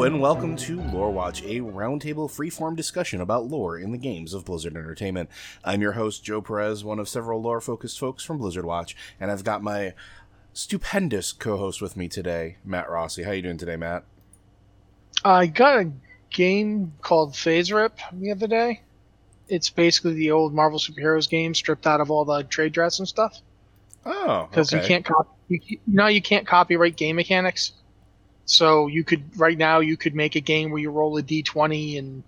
Hello, and welcome to Lore Watch, a roundtable freeform discussion about lore in the games of Blizzard Entertainment. I'm your host, Joe Perez, one of several lore focused folks from Blizzard Watch, and I've got my stupendous co host with me today, Matt Rossi. How you doing today, Matt? I got a game called FASERIP the other day. It's basically the old Marvel superheroes game stripped out of all the trade dress and stuff. Oh, because okay. you can't copy. You, you know, you can't copyright game mechanics. So you could right now you could make a game where you roll a d20 and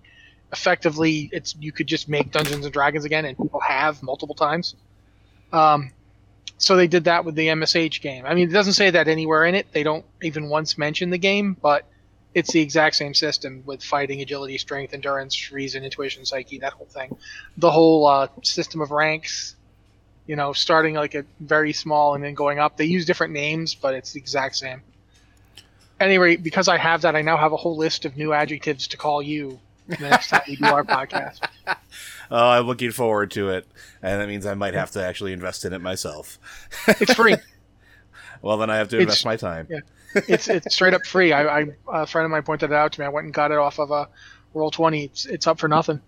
effectively it's you could just make Dungeons and Dragons again, and people have multiple times. Um, so they did that with the MSH game. I mean, it doesn't say that anywhere in it. They don't even once mention the game, but it's the exact same system with fighting, agility, strength, endurance, reason, intuition, psyche, that whole thing. The whole uh, system of ranks, you know, starting like a very small and then going up. They use different names, but it's the exact same. Anyway, because I have that, I now have a whole list of new adjectives to call you the next time we do our podcast. Oh, I'm looking forward to it, and that means I might have to actually invest in it myself. It's free. well, then I have to It's- invest my time. yeah. it's it's straight up free. I, I a friend of mine pointed it out to me. I went and got it off of a Roll20. It's it's up for nothing.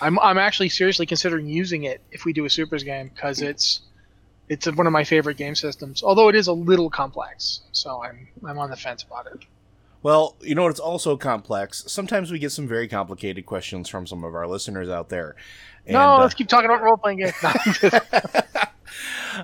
I'm I'm actually seriously considering using it if we do a supers game because hmm. it's it's one of my favorite game systems. Although it is a little complex, so I'm I'm on the fence about it. Well, you know what? It's also complex. Sometimes we get some very complicated questions from some of our listeners out there. And, no, uh, let's keep talking about role playing games.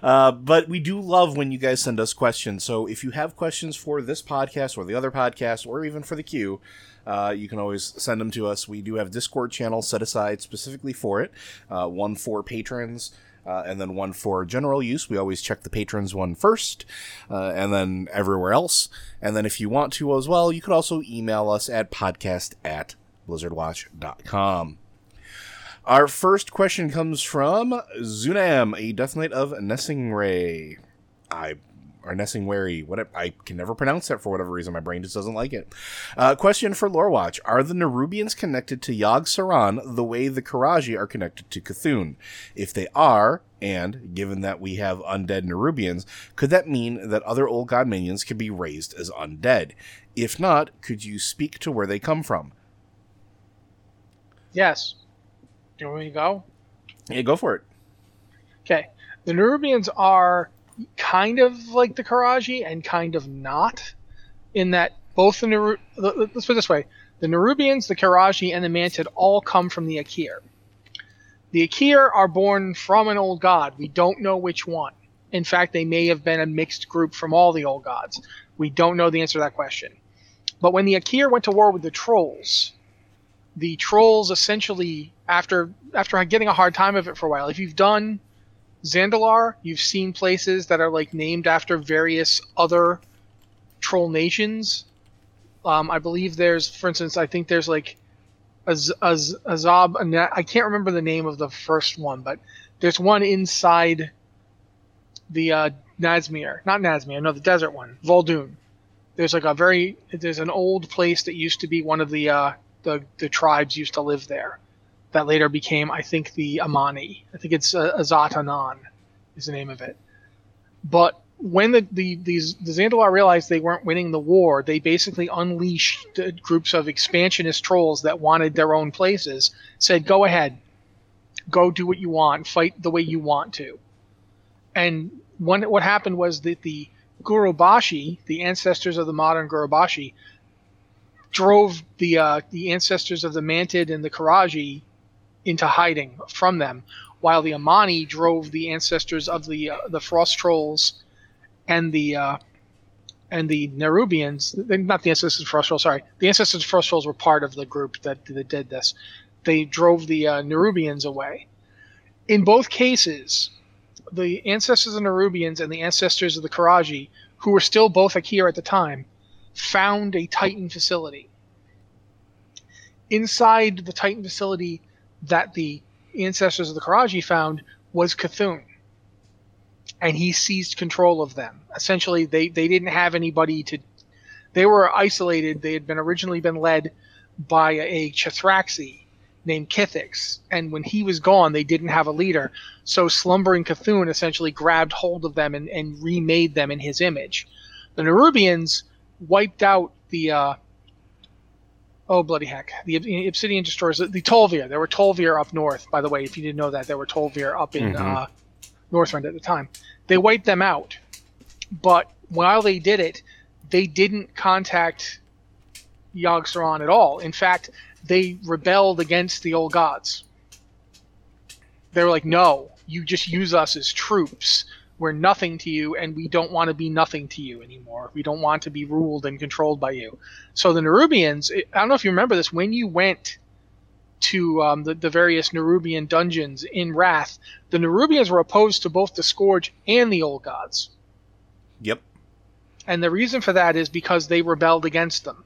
uh, but we do love when you guys send us questions. So if you have questions for this podcast or the other podcast or even for the queue, uh, you can always send them to us. We do have Discord channels set aside specifically for it. Uh, one for patrons. Uh, and then one for general use. We always check the patrons one first, uh, and then everywhere else. And then if you want to as well, you could also email us at podcast at blizzardwatch.com. Our first question comes from Zunam, a Death Knight of Nessingray. I or Nesingwary. What I can never pronounce that for whatever reason. My brain just doesn't like it. Uh, question for Lorewatch: Are the Nerubians connected to Yogg Saron the way the Qiraji are connected to C'Thun? If they are, and given that we have undead Nerubians, could that mean that other old god minions can be raised as undead? If not, could you speak to where they come from? yes. Do you want me to go? Yeah, go for it. Okay. The Nerubians are kind of like the Qiraji and kind of not, in that both the let's put it this way: the Nerubians, the Qiraji, and the Mantid all come from the Aqir. The Aqir are born from an old god. We don't know which one. In fact, they may have been a mixed group from all the old gods. We don't know the answer to that question. But when the Aqir went to war with the trolls, the trolls essentially, after after getting a hard time of it for a while, if you've done Zandalar, you've seen places that are like named after various other troll nations. Um, I believe there's, for instance, I think there's like Az- Azab. I can't remember the name of the first one, but there's one inside the uh, Nazmir, not Nazmir, no, the desert one, Vol'dun. There's like a very, there's an old place that used to be one of the uh, the the tribes used to live there that later became, I think, the Amani. I think it's uh, Azatanan is the name of it. But when the, the these the Zandalar realized they weren't winning the war, they basically unleashed groups of expansionist trolls that wanted their own places. Said, "Go ahead, go do what you want, fight the way you want to." And what happened was that the Gurubashi, the ancestors of the modern Gurubashi, drove the uh, the ancestors of the Mantid and the Qiraji into hiding from them, while the Amani drove the ancestors of the uh, the Frost Trolls and the uh, and the Nerubians. Not the ancestors of Frost Trolls. Sorry, the ancestors of Frost Trolls were part of the group that, that did this. They drove the uh, Nerubians away. In both cases, the ancestors of the Nerubians and the ancestors of the Qiraji, who were still both Aqir at the time, found a Titan facility. Inside the Titan facility that the ancestors of the Qiraji found was C'Thun. And he seized control of them. Essentially, they, they didn't have anybody to. They were isolated. They had been originally been led by a C'Thraxxi named Kith'ix. And when he was gone, they didn't have a leader. So slumbering C'Thun essentially grabbed hold of them and, and remade them in his image. The Nerubians wiped out the uh, oh bloody heck, the Obsidian destroyers, the Tol'vir. There were Tol'vir up north, by the way. If you didn't know that, there were Tol'vir up in Mhm. uh, Northrend at the time. They wiped them out, but while they did it, they didn't contact Yogg Saron at all. In fact, they rebelled against the old gods. They were like, "No, you just use us as troops. We're nothing to you, and we don't want to be nothing to you anymore. We don't want to be ruled and controlled by you." So the Nerubians, I don't know if you remember this, when you went to um, the, the various Nerubian dungeons in Wrath, the Nerubians were opposed to both the Scourge and the Old Gods. Yep. And the reason for that is because they rebelled against them.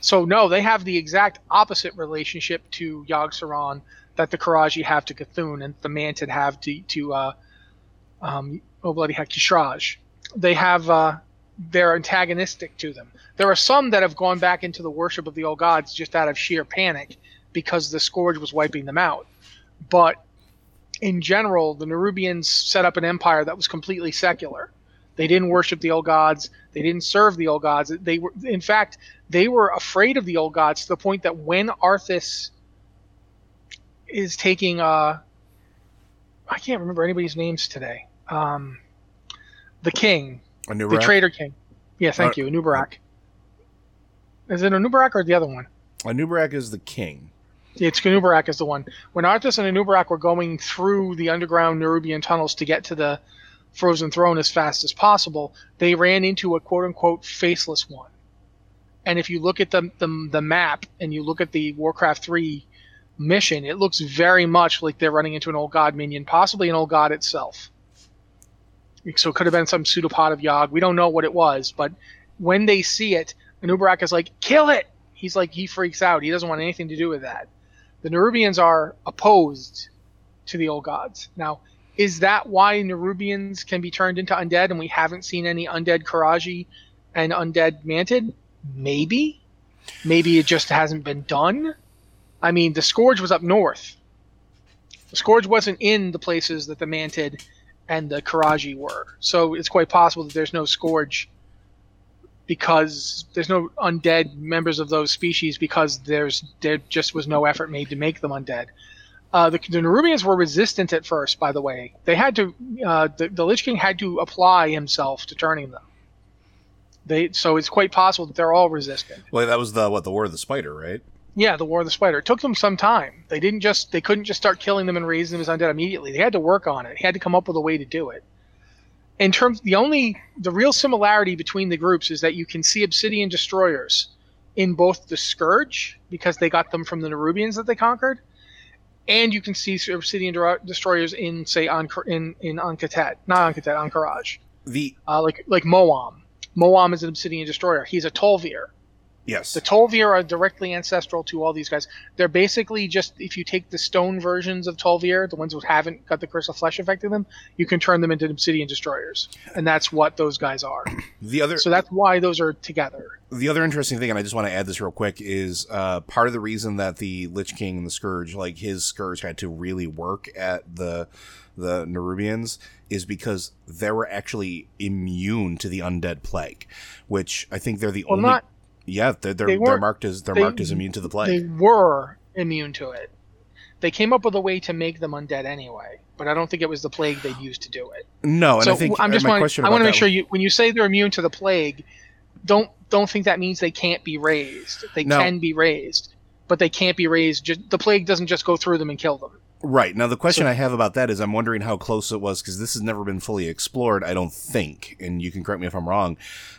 So no, they have the exact opposite relationship to Yogg Saron that the Qiraji have to C'Thun and the Mantid have to to uh, um, oh bloody heck, Y'Shaarj. They have uh, they're antagonistic to them. There are some that have gone back into the worship of the old gods just out of sheer panic because the scourge was wiping them out. But in general, the Nerubians set up an empire that was completely secular. They didn't worship the old gods. They didn't serve the old gods. They were, in fact, they were afraid of the old gods to the point that when Arthas is taking, uh, I can't remember anybody's names today. Um, the king, A new the Traitor King. Yeah, thank Uh, you, Anub'arak. Is it Anub'arak or the other one? Anub'arak is the king. It's Anub'arak is the one. When Arthas and Anub'arak were going through the underground Nerubian tunnels to get to the Frozen Throne as fast as possible, they ran into a quote unquote faceless one. And if you look at the, the, the map and you look at the Warcraft 3 mission, it looks very much like they're running into an old god minion, possibly an old god itself. So it could have been some pseudopod of Yogg. We don't know what it was, but when they see it, Anub'arak is like, kill it! He's like, he freaks out. He doesn't want anything to do with that. The Nerubians are opposed to the old gods. Now, is that why Nerubians can be turned into undead and we haven't seen any undead Qiraji and undead Mantid? Maybe. Maybe it just hasn't been done. I mean, the Scourge was up north. The Scourge wasn't in the places that the Mantid and the Qiraji were. So it's quite possible that there's no Scourge because there's no undead members of those species because there's there just was no effort made to make them undead. Uh, the, the Nerubians were resistant at first, by the way. They had to uh, the, the Lich King had to apply himself to turning them. They so it's quite possible that they're all resistant. Well, that was the what the War of the Spider, right? Yeah, the War of the Spider. It took them some time. They didn't just they couldn't just start killing them and raising them as undead immediately. They had to work on it. They had to come up with a way to do it. In terms the only the real similarity between the groups is that you can see obsidian destroyers in both the Scourge because they got them from the Nerubians that they conquered, and you can see obsidian destroyers in say on in in Ahn'kahet, not Ahn'kahet, Ahn'Qiraj. The Uh, like like Moam. Moam is an obsidian destroyer. He's a Tol'vir. Yes, The Tol'vir are directly ancestral to all these guys. They're basically just if you take the stone versions of Tol'vir, the ones who haven't got the curse of flesh affecting them, you can turn them into obsidian destroyers, and that's what those guys are. the other So that's why those are together. the other interesting thing, and I just want to add this real quick, is uh, part of the reason that the Lich King and the Scourge, like his Scourge, had to really work at the the Nerubians is because they were actually immune to the undead plague, which I think they're the Well, only. not yeah, they're they're, they they're marked as they're they- marked as immune to the plague. they were immune to it. They came up with a way to make them undead anyway, but I don't think it was the plague they'd used to do it. no, and so I think I'm just my wanting, question. I want to make sure you when you say they're immune to the plague, don't don't think that means they can't be raised. They No. can be raised, but they can't be raised. Ju- the plague doesn't just go through them and kill them. Right. Now, the question So- I have about that is I'm wondering how close it was because this has never been fully explored, I don't think. And you can correct me if I'm wrong.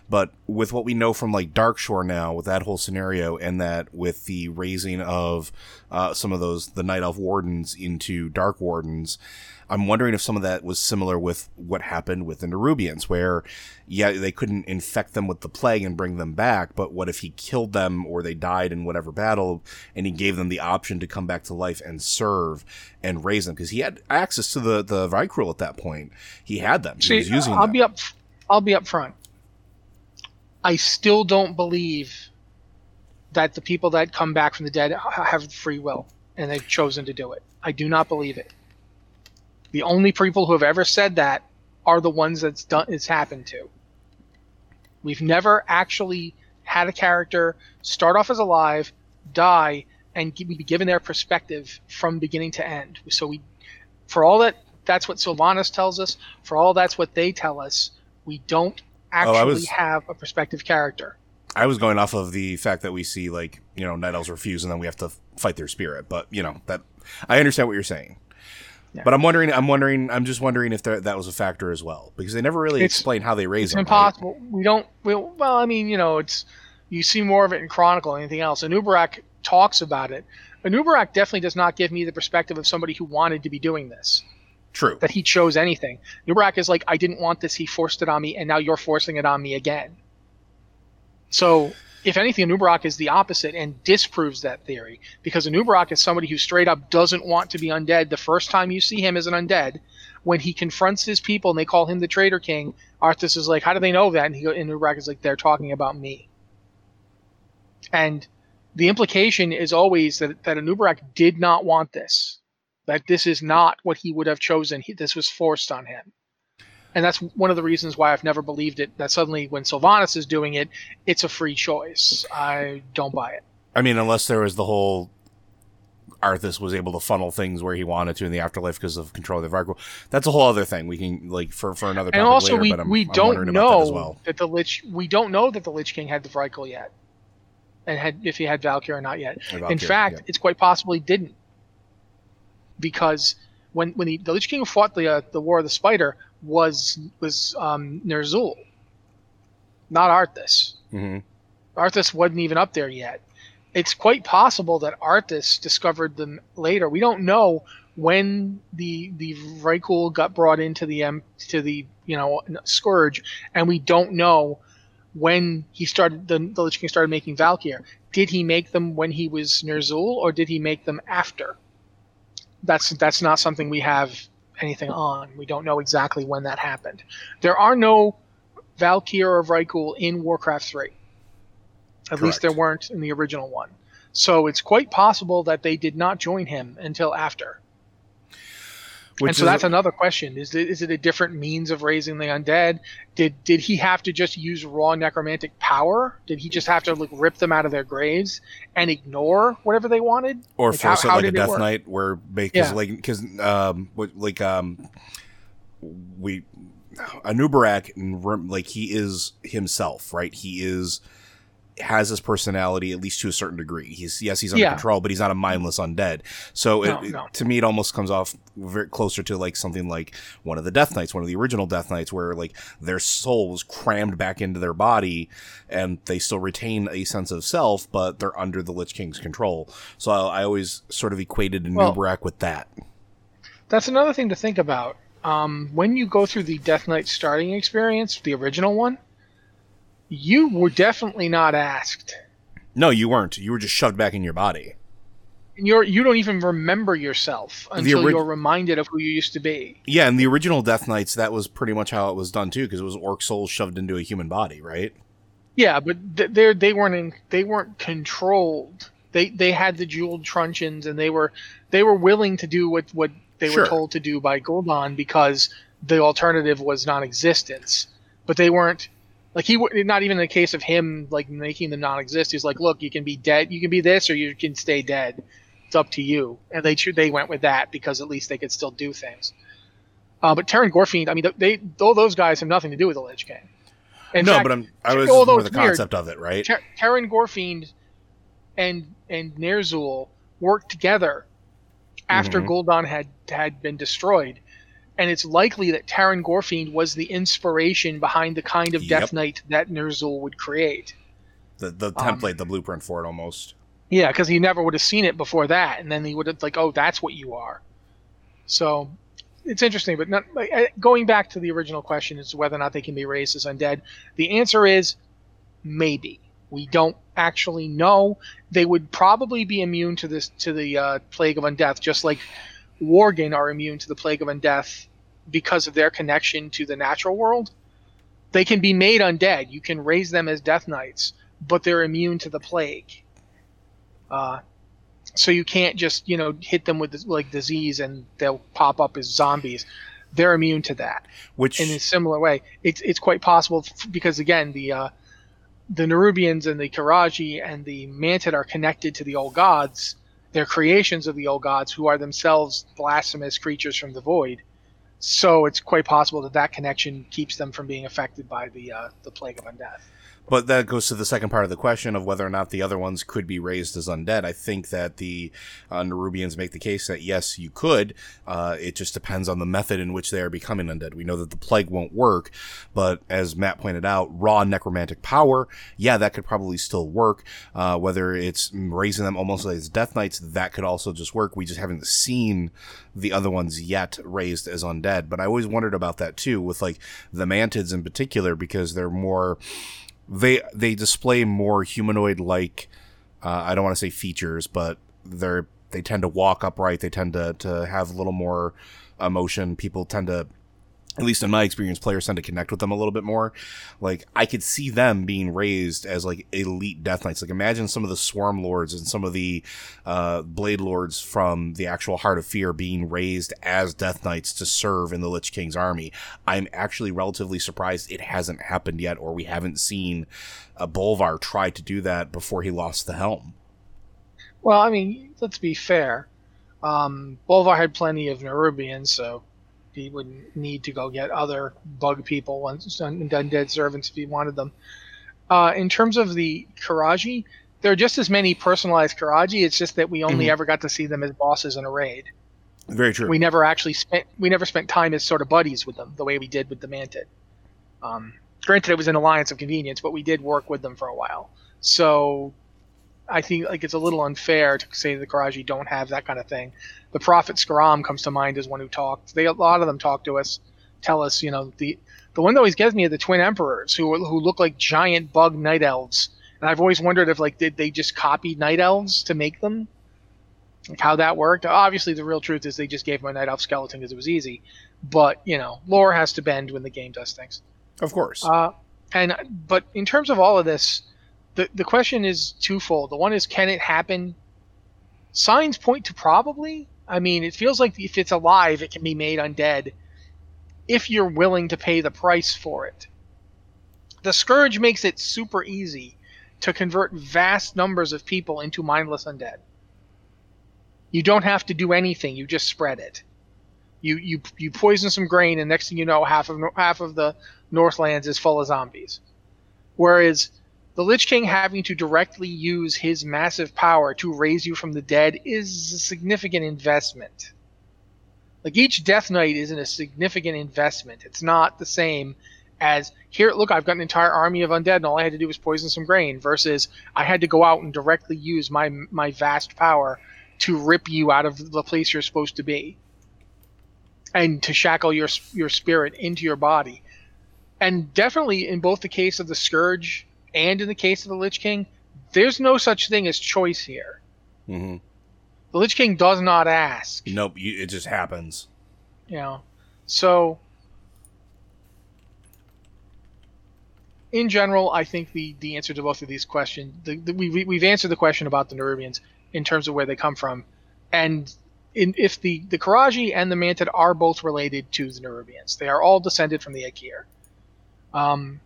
But with what we know from like Darkshore now, with that whole scenario, and that with the raising of uh, some of those, the Night Elf Wardens into Dark Wardens, I'm wondering if some of that was similar with what happened with the Nerubians, where, yeah, they couldn't infect them with the plague and bring them back, but what if he killed them or they died in whatever battle and he gave them the option to come back to life and serve and raise them? Because he had access to the, the Vrykul at that point. He had them. He See, was using I'll them. be up. I'll be up front. I still don't believe that the people that come back from the dead have free will and they've chosen to do it. I do not believe it. The only people who have ever said that are the ones that's done it's happened to. We've never actually had a character start off as alive, die and be given their perspective from beginning to end. So we, for all that, that's what Sylvanas tells us. For all that's what they tell us. We don't oh, actually oh, was, have a perspective character. I was going off of the fact that we see like you know night elves refuse and then we have to fight their spirit. But you know that I understand what you're saying. Yeah. But I'm wondering. I'm wondering. I'm just wondering if that was a factor as well because they never really it's, explain how they raise it. it's them. Impossible. Right? We don't. We, well, I mean, you know, it's you see more of it in Chronicle than anything else. And Uberak talks about it. Anub'arak definitely does not give me the perspective of somebody who wanted to be doing this. True. That he chose anything. Nubarak is like, I didn't want this, he forced it on me, and now you're forcing it on me again. So, if anything, Anub'arak is the opposite and disproves that theory because Anub'arak is somebody who straight up doesn't want to be undead. The first time you see him as an undead, when he confronts his people and they call him the traitor king, Arthas is like, How do they know that? And, he, Anub'arak is like, They're talking about me. And the implication is always that, that Anub'arak did not want this, that this is not what he would have chosen. He, this was forced on him. And that's one of the reasons why I've never believed it. That suddenly, when Sylvanas is doing it, it's a free choice. I don't buy it. I mean, unless there was the whole Arthas was able to funnel things where he wanted to in the afterlife because of control of the Vrykul. That's a whole other thing. We can like for for another. And also, later, we I'm, we I'm don't know that, well. that, the Lich. We don't know that the Lich King had the Vrykul yet and had if he had Valkyr or not yet. Valkyr, In fact, yeah. it's quite possible he didn't, because when when the, the Lich King fought the uh, the War of the Spider was was um, Ner'zhul, not Arthas. Mm-hmm. Arthas wasn't even up there yet. It's quite possible that Arthas discovered them later. We don't know when the the Vrykul got brought into the um, to the you know Scourge, and we don't know when he started the, the Lich King started making Valkyr. Did he make them when he was Ner'zhul, or did he make them after? That's that's not something we have anything on. We don't know exactly when that happened. There are no Valkyr or Vrykul in Warcraft 3. At Correct. least there weren't in the original one. So it's quite possible that they did not join him until after. Which and so that's a, another question: is it, is it a different means of raising the undead? Did did he have to just use raw necromantic power? Did he just have to like rip them out of their graves and ignore whatever they wanted, or like, force how, it like a death knight, where because yeah. like because um like um we Anub'arak like he is himself, right? He is has his personality at least to a certain degree. He's yes, he's under yeah. control, but he's not a mindless undead. So no, it, no. to me, it almost comes off very closer to like something like one of the Death Knights, one of the original Death Knights, where like their soul was crammed back into their body, and they still retain a sense of self, but they're under the Lich King's control. So I, I always sort of equated well, with that. That's another thing to think about. Um, when you go through the Death Knight starting experience, the original one you were definitely not asked. No, you weren't. You were just shoved back in your body. And you're you don't even remember yourself until ori- you're reminded of who you used to be. Yeah, in the original Death Knights, that was pretty much how it was done too, because it was orc souls shoved into a human body, right? Yeah, but they they weren't in, they weren't controlled. They they had the jeweled truncheons, and they were they were willing to do what what they sure. were told to do by Gul'dan because the alternative was non-existence. But they weren't like he would not even in the case of him like making them non-exist. He's like, look, you can be dead, you can be this, or you can stay dead. It's up to you. And they they went with that because at least they could still do things. Uh, but Teron Gorefiend, I mean, they all those guys have nothing to do with the Lich King. In no, fact, but I'm, I was more the concept weird, of it, right? Ter- Teron Gorefiend and and Ner'zhul worked together after mm-hmm. Gul'dan had had been destroyed and it's likely that Teron Gorefiend was the inspiration behind the kind of yep. Death Knight that Ner'zhul would create. The the template, um, the blueprint for it, almost. Yeah, because he never would have seen it before that, and then he would have like, oh, that's what you are. So it's interesting, but not, going back to the original question is whether or not they can be raised as undead. The answer is maybe. We don't actually know. They would probably be immune to this to the uh, plague of undeath, just like Worgen are immune to the plague of undeath because of their connection to the natural world. They can be made undead. You can raise them as death knights, but they're immune to the plague. Uh, so you can't just you know hit them with like disease and they'll pop up as zombies. They're immune to that. Which in a similar way, it's it's quite possible because again the uh, the Nerubians and the Qiraji and the Mantid are connected to the old gods. They're creations of the old gods who are themselves blasphemous creatures from the void. So it's quite possible that that connection keeps them from being affected by the uh, the plague of undeath. But that goes to the second part of the question of whether or not the other ones could be raised as undead. I think that the uh, Nerubians make the case that yes, you could. Uh, it just depends on the method in which they are becoming undead. We know that the plague won't work, but as Matt pointed out, raw necromantic power, yeah, that could probably still work. Uh, whether it's raising them almost like as death knights, that could also just work. We just haven't seen the other ones yet raised as undead. But I always wondered about that too, with like the mantids in particular, because they're more they they display more humanoid like uh, I don't want to say features, but they're they tend to walk upright. They tend to to have a little more emotion. People tend to at least in my experience, players tend to connect with them a little bit more. Like I could see them being raised as like elite Death Knights. Like imagine some of the Swarm Lords and some of the uh, Blade Lords from the actual Heart of Fear being raised as Death Knights to serve in the Lich King's army. I'm actually relatively surprised it hasn't happened yet, or we haven't seen a Bolvar try to do that before he lost the helm. Well, I mean, let's be fair. Um, Bolvar had plenty of Nerubians, so he wouldn't need to go get other bug people and undead servants if he wanted them. Uh, in terms of the Qiraji, there are just as many personalized Qiraji. It's just that we only mm-hmm. ever got to see them as bosses in a raid. Very true. We never actually spent we never spent time as sort of buddies with them the way we did with the Mantid. Um, granted, it was an alliance of convenience, but we did work with them for a while. So I think like it's a little unfair to say the Qiraji don't have that kind of thing. The Prophet Skeram comes to mind as one who talked. They a lot of them talk to us, tell us, you know, the the one that always gets me are the Twin Emperors who who look like giant bug night elves. And I've always wondered if like did they just copy night elves to make them? Like how that worked. Obviously, the real truth is they just gave them a night elf skeleton because it was easy. But you know, lore has to bend when the game does things. Of course. Uh, and but in terms of all of this, the the question is twofold. The one is can it happen? Signs point to probably. I mean, it feels like if it's alive, it can be made undead if you're willing to pay the price for it. The Scourge makes it super easy to convert vast numbers of people into mindless undead. You don't have to do anything, you just spread it. You you you poison some grain and next thing you know half of half of the Northlands is full of zombies. Whereas the Lich King having to directly use his massive power to raise you from the dead is a significant investment. Like each Death Knight isn't a significant investment. It's not the same as here, look, I've got an entire army of undead, and all I had to do was poison some grain. Versus, I had to go out and directly use my my vast power to rip you out of the place you're supposed to be, and to shackle your your spirit into your body. And definitely, in both the case of the scourge and in the case of the Lich King, there's no such thing as choice here. Mm-hmm. The Lich King does not ask. Nope, it just happens. You know, so in general, I think the the answer to both of these questions, the, the, we we've answered the question about the Nerubians in terms of where they come from, and in, if the the Qiraji and the Mantid are both related to the Nerubians, they are all descended from the Aqir. Um,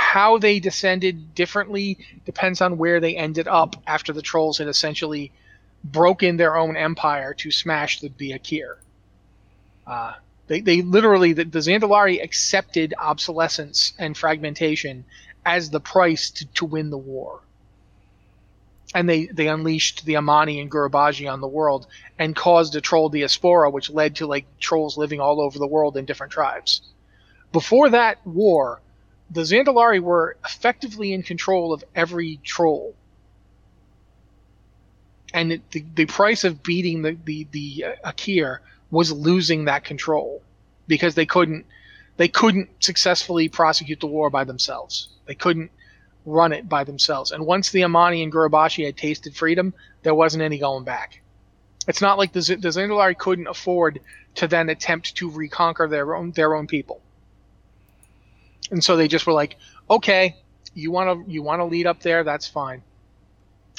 how they descended differently depends on where they ended up after the trolls had essentially broken their own empire to smash the, the Aqir. Uh, they, they literally, the, the Zandalari accepted obsolescence and fragmentation as the price to, to win the war. And they, they unleashed the Amani and Gurubashi on the world and caused a troll diaspora, which led to like trolls living all over the world in different tribes. Before that war, the Zandalari were effectively in control of every troll. And it, the, the price of beating the, the, the uh, Aqir was losing that control because they couldn't they couldn't successfully prosecute the war by themselves. They couldn't run it by themselves. And once the Amani and Gurubashi had tasted freedom, there wasn't any going back. It's not like the, the Zandalari couldn't afford to then attempt to reconquer their own their own people and so they just were like, okay, you want to you want to lead up there, that's fine.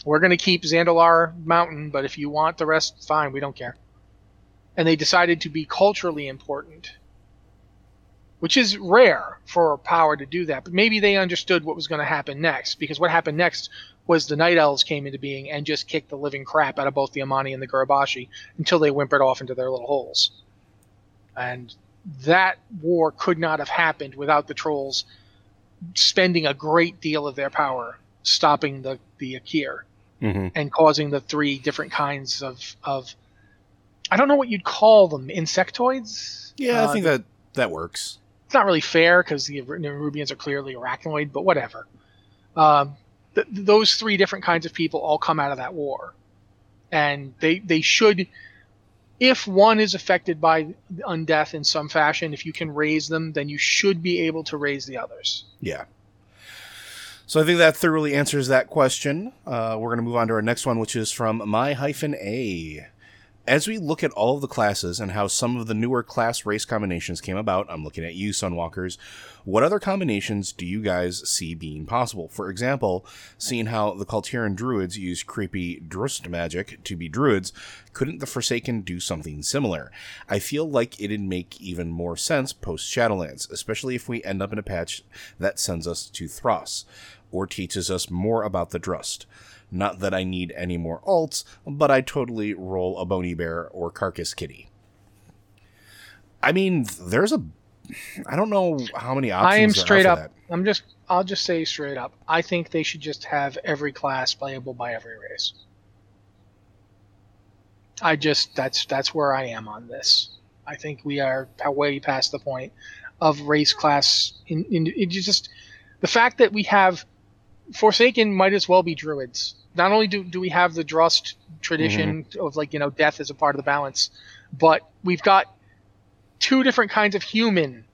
We're going to keep Zandalar Mountain, but if you want the rest, fine, we don't care. And they decided to be culturally important which is rare for power to do that. But maybe they understood what was going to happen next, because what happened next was the Night Elves came into being and just kicked the living crap out of both the Amani and the Gurubashi until they whimpered off into their little holes. And that war could not have happened without the trolls spending a great deal of their power stopping the the Aqir Mm-hmm. and causing the three different kinds of of I don't know what you'd call them insectoids. Yeah, Uh, I think that that works. it's not really fair because the Nerubians are clearly arachnoid, but whatever. Um, th- those three different kinds of people all come out of that war, and they they should, if one is affected by undeath in some fashion, if you can raise them, then you should be able to raise the others. Yeah. So I think that thoroughly answers that question. Uh, we're going to move on to our next one, which is from my hyphen a. As we look at all of the classes and how some of the newer class race combinations came about, I'm looking at you, Sunwalkers. What other combinations do you guys see being possible? For example, seeing how the Kul Tiran druids use creepy Drust magic to be druids, couldn't the Forsaken do something similar? I feel like it'd make even more sense post Shadowlands, especially if we end up in a patch that sends us to Thros or teaches us more about the Drust. Not that I need any more alts, but I totally roll a Bony Bear or Carcass Kitty. I mean, there's a. I don't know how many options. I am there are straight for up. that. I'm just. I'll just say straight up. I think they should just have every class playable by every race. I just that's that's where I am on this. I think we are way past the point of race class. In, in it just the fact that we have Forsaken might as well be druids. Not only do, do we have the Drust tradition mm-hmm. of like you know death as a part of the balance, but we've got two different kinds of human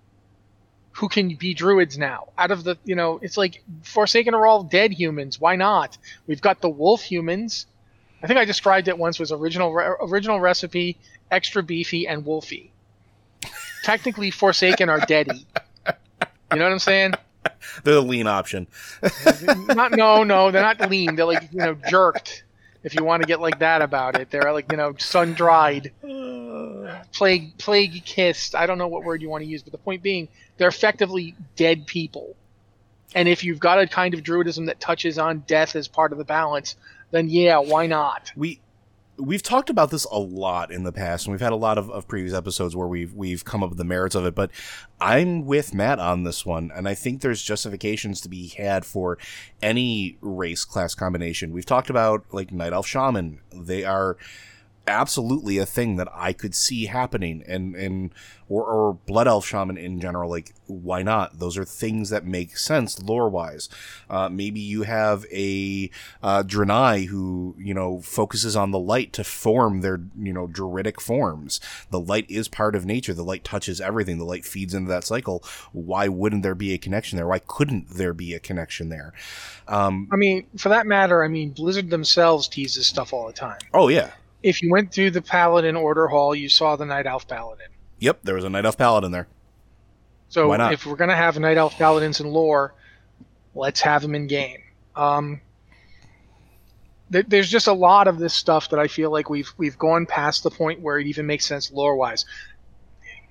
who can be druids now. Out of the, you know, it's like Forsaken are all dead humans. Why not? We've got the wolf humans. I think I described it once was original re- original recipe, extra beefy and wolfy. Technically, Forsaken are deady. You know what I'm saying? They're the lean option. not no no they're not lean. They're like you know jerked. If you want to get like that about it, they're like you know sun dried, plague plague kissed. I don't know what word you want to use, but the point being, they're effectively dead people. And if you've got a kind of druidism that touches on death as part of the balance, then yeah, why not? we we've talked about this a lot in the past and we've had a lot of, of previous episodes where we've we've come up with the merits of it but i'm with matt on this one and i think there's justifications to be had for any race class combination. We've talked about like night elf shaman. They are absolutely a thing that I could see happening and and or, or blood elf shaman in general like why not? Those are things that make sense lore wise uh, maybe you have a uh, Draenei who you know focuses on the light to form their you know druidic forms. The light is part of nature. The light touches everything. The light feeds into that cycle. Why wouldn't there be a connection there? Why couldn't there be a connection there? Um, I mean, for that matter, I mean, Blizzard themselves teases stuff all the time. oh yeah If you went through the Paladin Order Hall, you saw the Night Elf Paladin. yep there was a night elf paladin there So if we're gonna have Night Elf Paladins in lore, let's have them in game. Um, th- there's just a lot of this stuff that I feel like we've we've gone past the point where it even makes sense lore wise.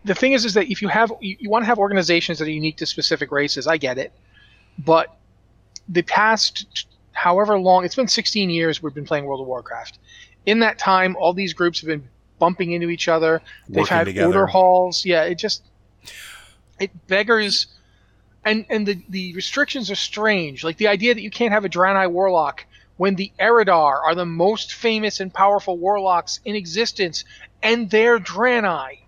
The thing is, is that if you have you, you want to have organizations that are unique to specific races, I get it, but the past however long it's been 16 years we've been playing World of Warcraft. In that time, all these groups have been bumping into each other. They've Working had together. order halls. Yeah, it just it beggars and and the the restrictions are strange. Like the idea that you can't have a Draenei warlock when the Eridar are the most famous and powerful warlocks in existence, and they're Draenei,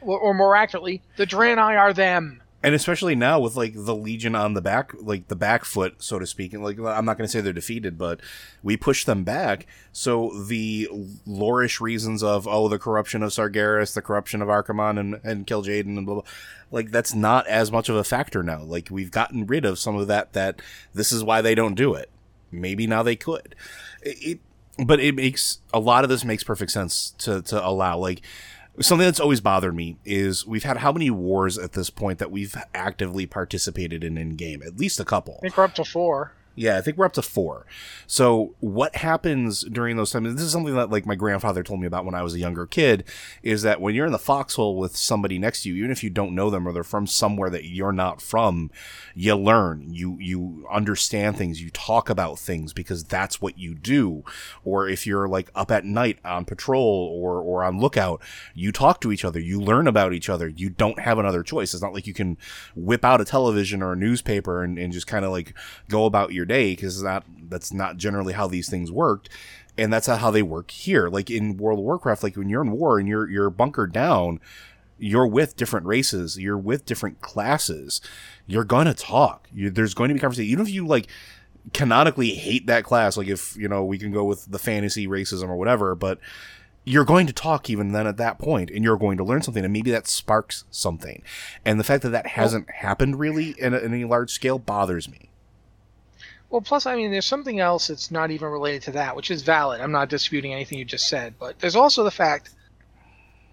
or, or more accurately, the Draenei are them. And especially now with like the legion on the back like the back foot so to speak and like i'm not going to say they're defeated but we push them back. So the lorish reasons of oh the corruption of sargeras the corruption of archimonde and, and kil'jaeden and blah blah like that's not as much of a factor now. Like we've gotten rid of some of that that this is why they don't do it. Maybe now they could. It, it but it makes a lot of this makes perfect sense to to allow. Like something that's always bothered me is we've had how many wars at this point that we've actively participated in in game at least a couple I think we're up to four. Yeah, I think we're up to four. So what happens during those times? This is something that like my grandfather told me about when I was a younger kid. Is that when you're in the foxhole with somebody next to you, even if you don't know them or they're from somewhere that you're not from, you learn, you you understand things, you talk about things because that's what you do. Or if you're like up at night on patrol or or on lookout, you talk to each other, you learn about each other. You don't have another choice. It's not like you can whip out a television or a newspaper and, and just kind of like go about your day because that that's not generally how these things worked. And that's how they work here. Like in world of warcraft like when you're in war and you're you're bunkered down you're with different races you're with different classes you're gonna talk. You, there's going to be conversation. Even if you like canonically hate that class like if you know we can go with the fantasy racism or whatever but you're going to talk even then at that point and you're going to learn something and maybe that sparks something. And the fact that that hasn't happened really in, a, in any large scale bothers me Well, plus, I mean, there's something else that's not even related to that, which is valid. I'm not disputing anything you just said, but there's also the fact.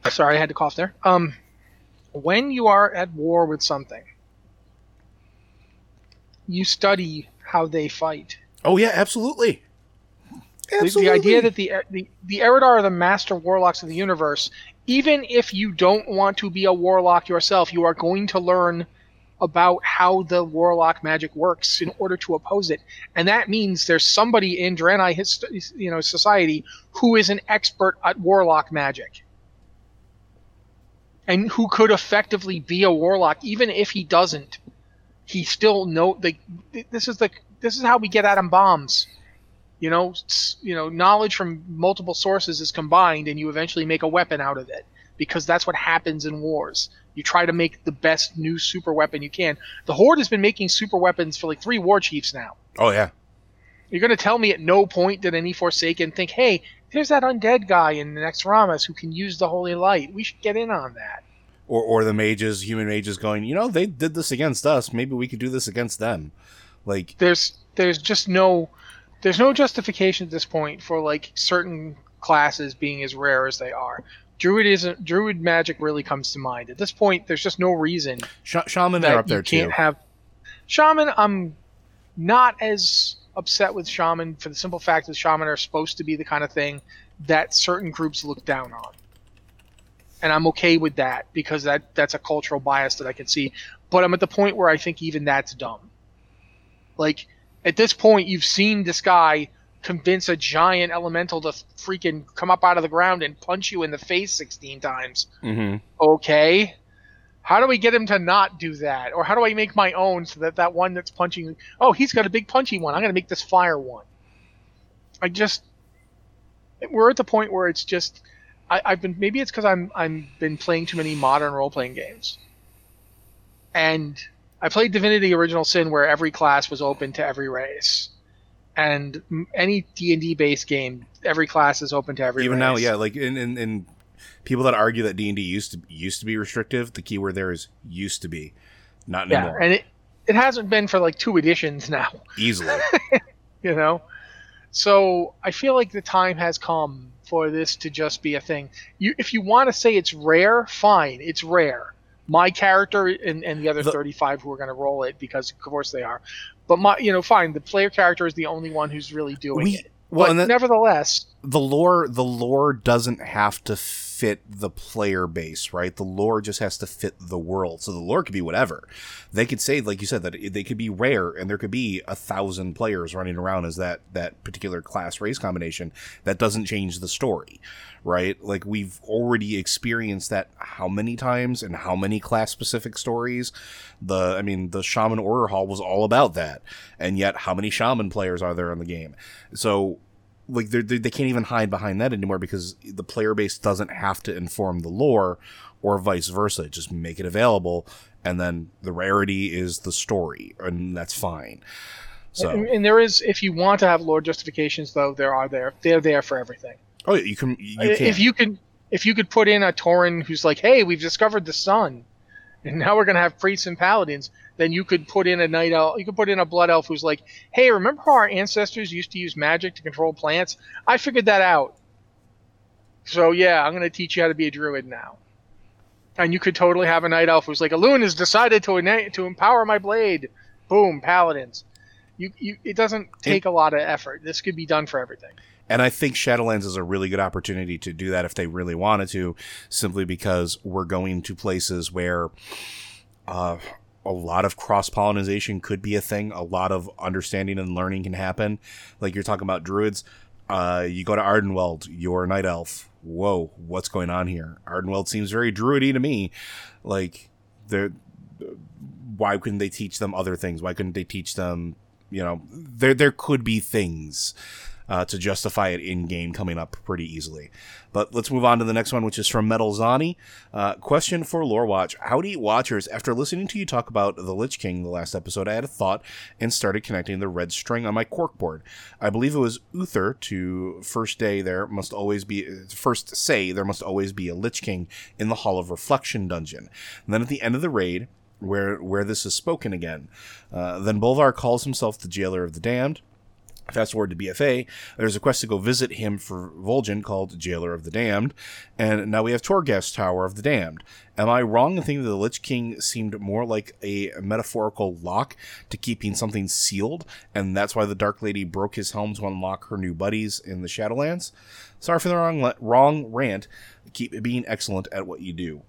Sorry, I had to cough there. Um, when you are at war with something, you study how they fight. oh yeah absolutely The, the idea that the the the Eridar are the master warlocks of the universe, even if you don't want to be a warlock yourself, you are going to learn about how the warlock magic works in order to oppose it, and that means there's somebody in Draenei his, you know society who is an expert at warlock magic, and who could effectively be a warlock, even if he doesn't. He still know this is the this is how we get atom bombs. You know you know knowledge from multiple sources is combined and you eventually make a weapon out of it because that's what happens in wars you try to make the best new super weapon you can the horde has been making super weapons for like three war chiefs now oh yeah you're going to tell me at no point did any forsaken think hey there's that undead guy in the Naxxramas who can use the holy light we should get in on that or or the mages, human mages, going, you know, they did this against us. Maybe we could do this against them. Like, there's there's just no there's no justification at this point for like certain classes being as rare as they are. Druid isn't druid magic really comes to mind. At this point, there's just no reason sh- shaman are up there can't too. have shaman. I'm not as upset with shaman for the simple fact that shaman are supposed to be the kind of thing that certain groups look down on. And I'm okay with that because that that's a cultural bias that I can see. But I'm at the point where I think even that's dumb. Like at this point, you've seen this guy convince a giant elemental to freaking come up out of the ground and punch you in the face 16 times. mm-hmm. Okay. How do we get him to not do that? Or how do I make my own so that that one that's punching, oh, he's got a big punchy one. I'm going to make this fire one. I just, we're at the point where it's just, I, I've been, maybe it's because I'm, I'm been playing too many modern role playing games. And I played Divinity Original Sin where every class was open to every race. And any D&D based game, every class is open to every Even now, yeah, like in, in in people that argue that D and D used to used to be restrictive. The key word there is used to be, not anymore. Yeah, and it, it hasn't been for like two editions now. Easily, you know so i feel like the time has come for this to just be a thing you if you want to say it's rare fine it's rare my character and, and the other The- 35 who are going to roll it because of course they are but my you know fine the player character is the only one who's really doing we it. well, but that, nevertheless the lore the lore doesn't have to fit the player base right? The lore just has to fit the world. So the lore could be whatever. They could say like you said that they could be rare and there could be a thousand players running around as that that particular class race combination. That doesn't change the story right? Like we've already experienced that how many times and how many class specific stories? The i mean the shaman order hall was all about that. And yet how many shaman players are there in the game? So like they're, they they can't even hide behind that anymore because the player base doesn't have to inform the lore or vice versa. Just make it available and then the rarity is the story and that's fine. So and, and there is if you want to have lore justifications though there are there. They're there for everything. Oh yeah, you can you uh, can. if you can if you could put in a Tauren who's like, hey, we've discovered the sun, and now we're gonna have priests and paladins, then you could put in a night elf. You could put in a blood elf who's like, hey, remember how our ancestors used to use magic to control plants? I figured that out. So yeah, I'm gonna teach you how to be a druid now. And you could totally have a night elf who's like, "A Elune has decided to ena- to empower my blade. Boom, paladins. You, you it doesn't take a lot of effort. This could be done for everything. And I think Shadowlands is a really good opportunity to do that if they really wanted to, simply because we're going to places where uh, a lot of cross pollination could be a thing. A lot of understanding and learning can happen. Like you're talking about druids. Uh, you go to Ardenweld, you're a night elf. Whoa, what's going on here? Ardenweld seems very druidy to me. Like, they're, why couldn't they teach them other things? Why couldn't they teach them, you know, there, there could be things uh, to justify it in game coming up pretty easily. But let's move on to the next one, which is from Metal Zani. Uh, question for Lore Watch: Howdy, Watchers. After listening to you talk about the Lich King the last episode, I had a thought and started connecting the red string on my corkboard. I believe it was Uther to first day there must always be first say there must always be a Lich King in the Hall of Reflection dungeon. And then at the end of the raid, where where this is spoken again, uh, then Bolvar calls himself the Jailer of the Damned. Fast forward to BFA, there's a quest to go visit him for Vol'jin called Jailer of the Damned, and now we have Torghast Tower of the Damned. Am I wrong in thinking that the Lich King seemed more like a metaphorical lock to keeping something sealed, and that's why the Dark Lady broke his helm to unlock her new buddies in the Shadowlands? Sorry for the wrong wrong rant. Keep being excellent at what you do.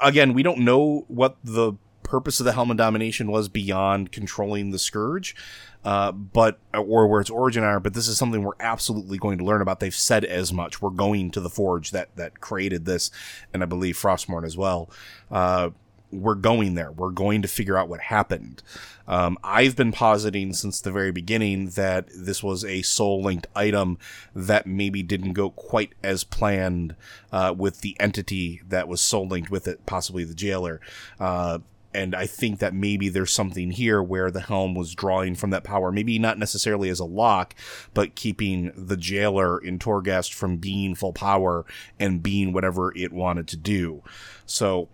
Again, we don't know what the purpose of the Helm of Domination was beyond controlling the Scourge uh, but or where its origin are. But this is something we're absolutely going to learn about. They've said as much. We're going to the forge that that created this, and I believe Frostmourne as well. Uh, we're going there. We're going to figure out what happened. Um, I've been positing since the very beginning that this was a soul linked item that maybe didn't go quite as planned uh, with the entity that was soul linked with it, possibly the jailer. Uh, and I think that maybe there's something here where the helm was drawing from that power, maybe not necessarily as a lock, but keeping the jailer in Torghast from being full power and being whatever it wanted to do. So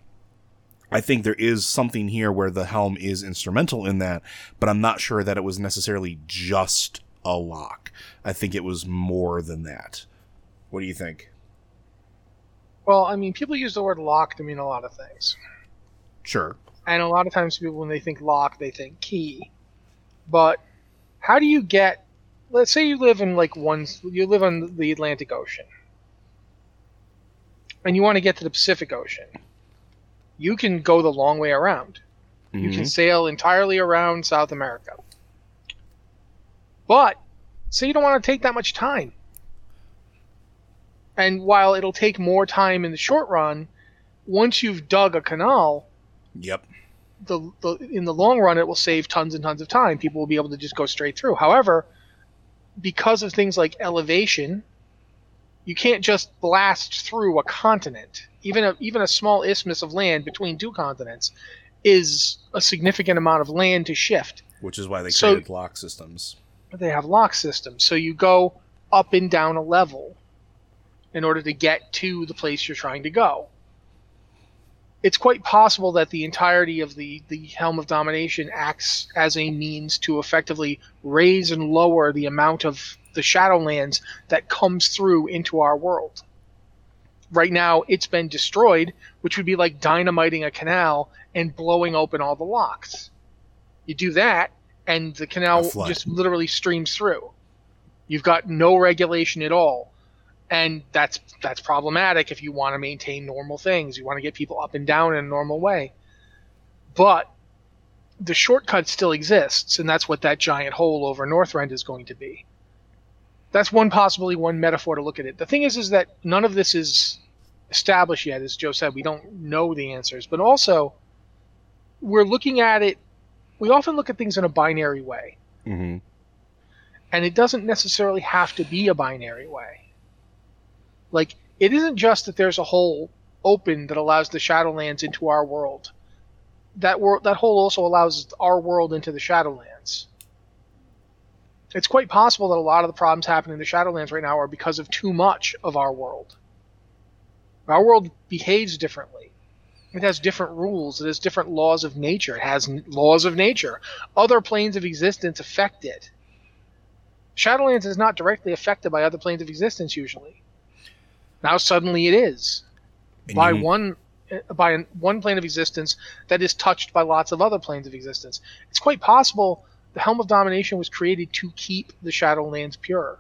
I think there is something here where the helm is instrumental in that, but I'm not sure that it was necessarily just a lock. I think it was more than that. What do you think? Well, I mean, people use the word lock to mean a lot of things. Sure. And a lot of times people, when they think lock, they think key. But how do you get? Let's say you live in like one, you live on the Atlantic Ocean, and you want to get to the Pacific Ocean. You can go the long way around. Mm-hmm. You can mm-hmm. sail entirely around South America. But say you don't want to take that much time. And while it'll take more time in the short run, once you've dug a canal, yep, the, the in the long run, it will save tons and tons of time. People will be able to just go straight through. However, because of things like elevation, you can't just blast through a continent. Even a even a small isthmus of land between two continents is a significant amount of land to shift. Which is why they so, created lock systems. They have lock systems, so you go up and down a level in order to get to the place you're trying to go it's quite possible that the entirety of the, the Helm of Domination acts as a means to effectively raise and lower the amount of the Shadowlands that comes through into our world. Right now, it's been destroyed, which would be like dynamiting a canal and blowing open all the locks. You do that, and the canal just literally streams through. You've got no regulation at all and that's that's problematic if you want to maintain normal things. You want to get people up and down in a normal way. But the shortcut still exists, and that's what that giant hole over Northrend is going to be. That's one possibly one metaphor to look at it. The thing is, is that none of this is established yet. As Joe said, we don't know the answers, but also we're looking at it. We often look at things in a binary way, mm-hmm. and it doesn't necessarily have to be a binary way like it isn't just that there's a hole open that allows the Shadowlands into our world. That world that hole also allows our world into the Shadowlands. It's quite possible that a lot of the problems happening in the Shadowlands right now are because of too much of our world. Our world behaves differently. It has different rules. It has different laws of nature. It has laws of nature. Other planes of existence affect it. Shadowlands is not directly affected by other planes of existence usually. Now suddenly it is and by you... one by one plane of existence that is touched by lots of other planes of existence. It's quite possible the Helm of Domination was created to keep the Shadowlands pure,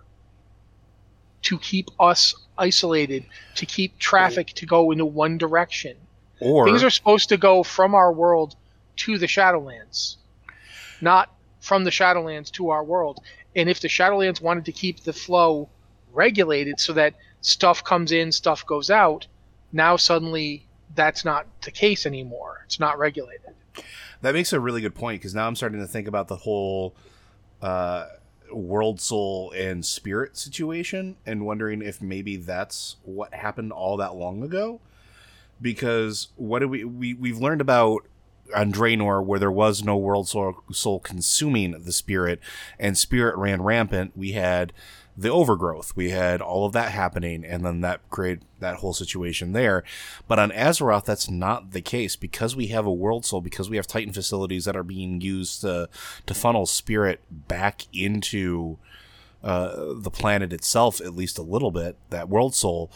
to keep us isolated, to keep traffic to go into one direction. Or Things are supposed to go from our world to the Shadowlands, not from the Shadowlands to our world. And if the Shadowlands wanted to keep the flow regulated so that stuff comes in, stuff goes out, now suddenly that's not the case anymore. It's not regulated. That makes a really good point because now I'm starting to think about the whole uh, world soul and spirit situation and wondering if maybe that's what happened all that long ago. Because what do we, we we've learned about on where there was no world soul, soul consuming the spirit and spirit ran rampant. We had the overgrowth. We had all of that happening, and then that created that whole situation there. But on Azeroth, that's not the case because we have a world soul, because we have Titan facilities that are being used to to funnel spirit back into uh, the planet itself, at least a little bit. That world soul.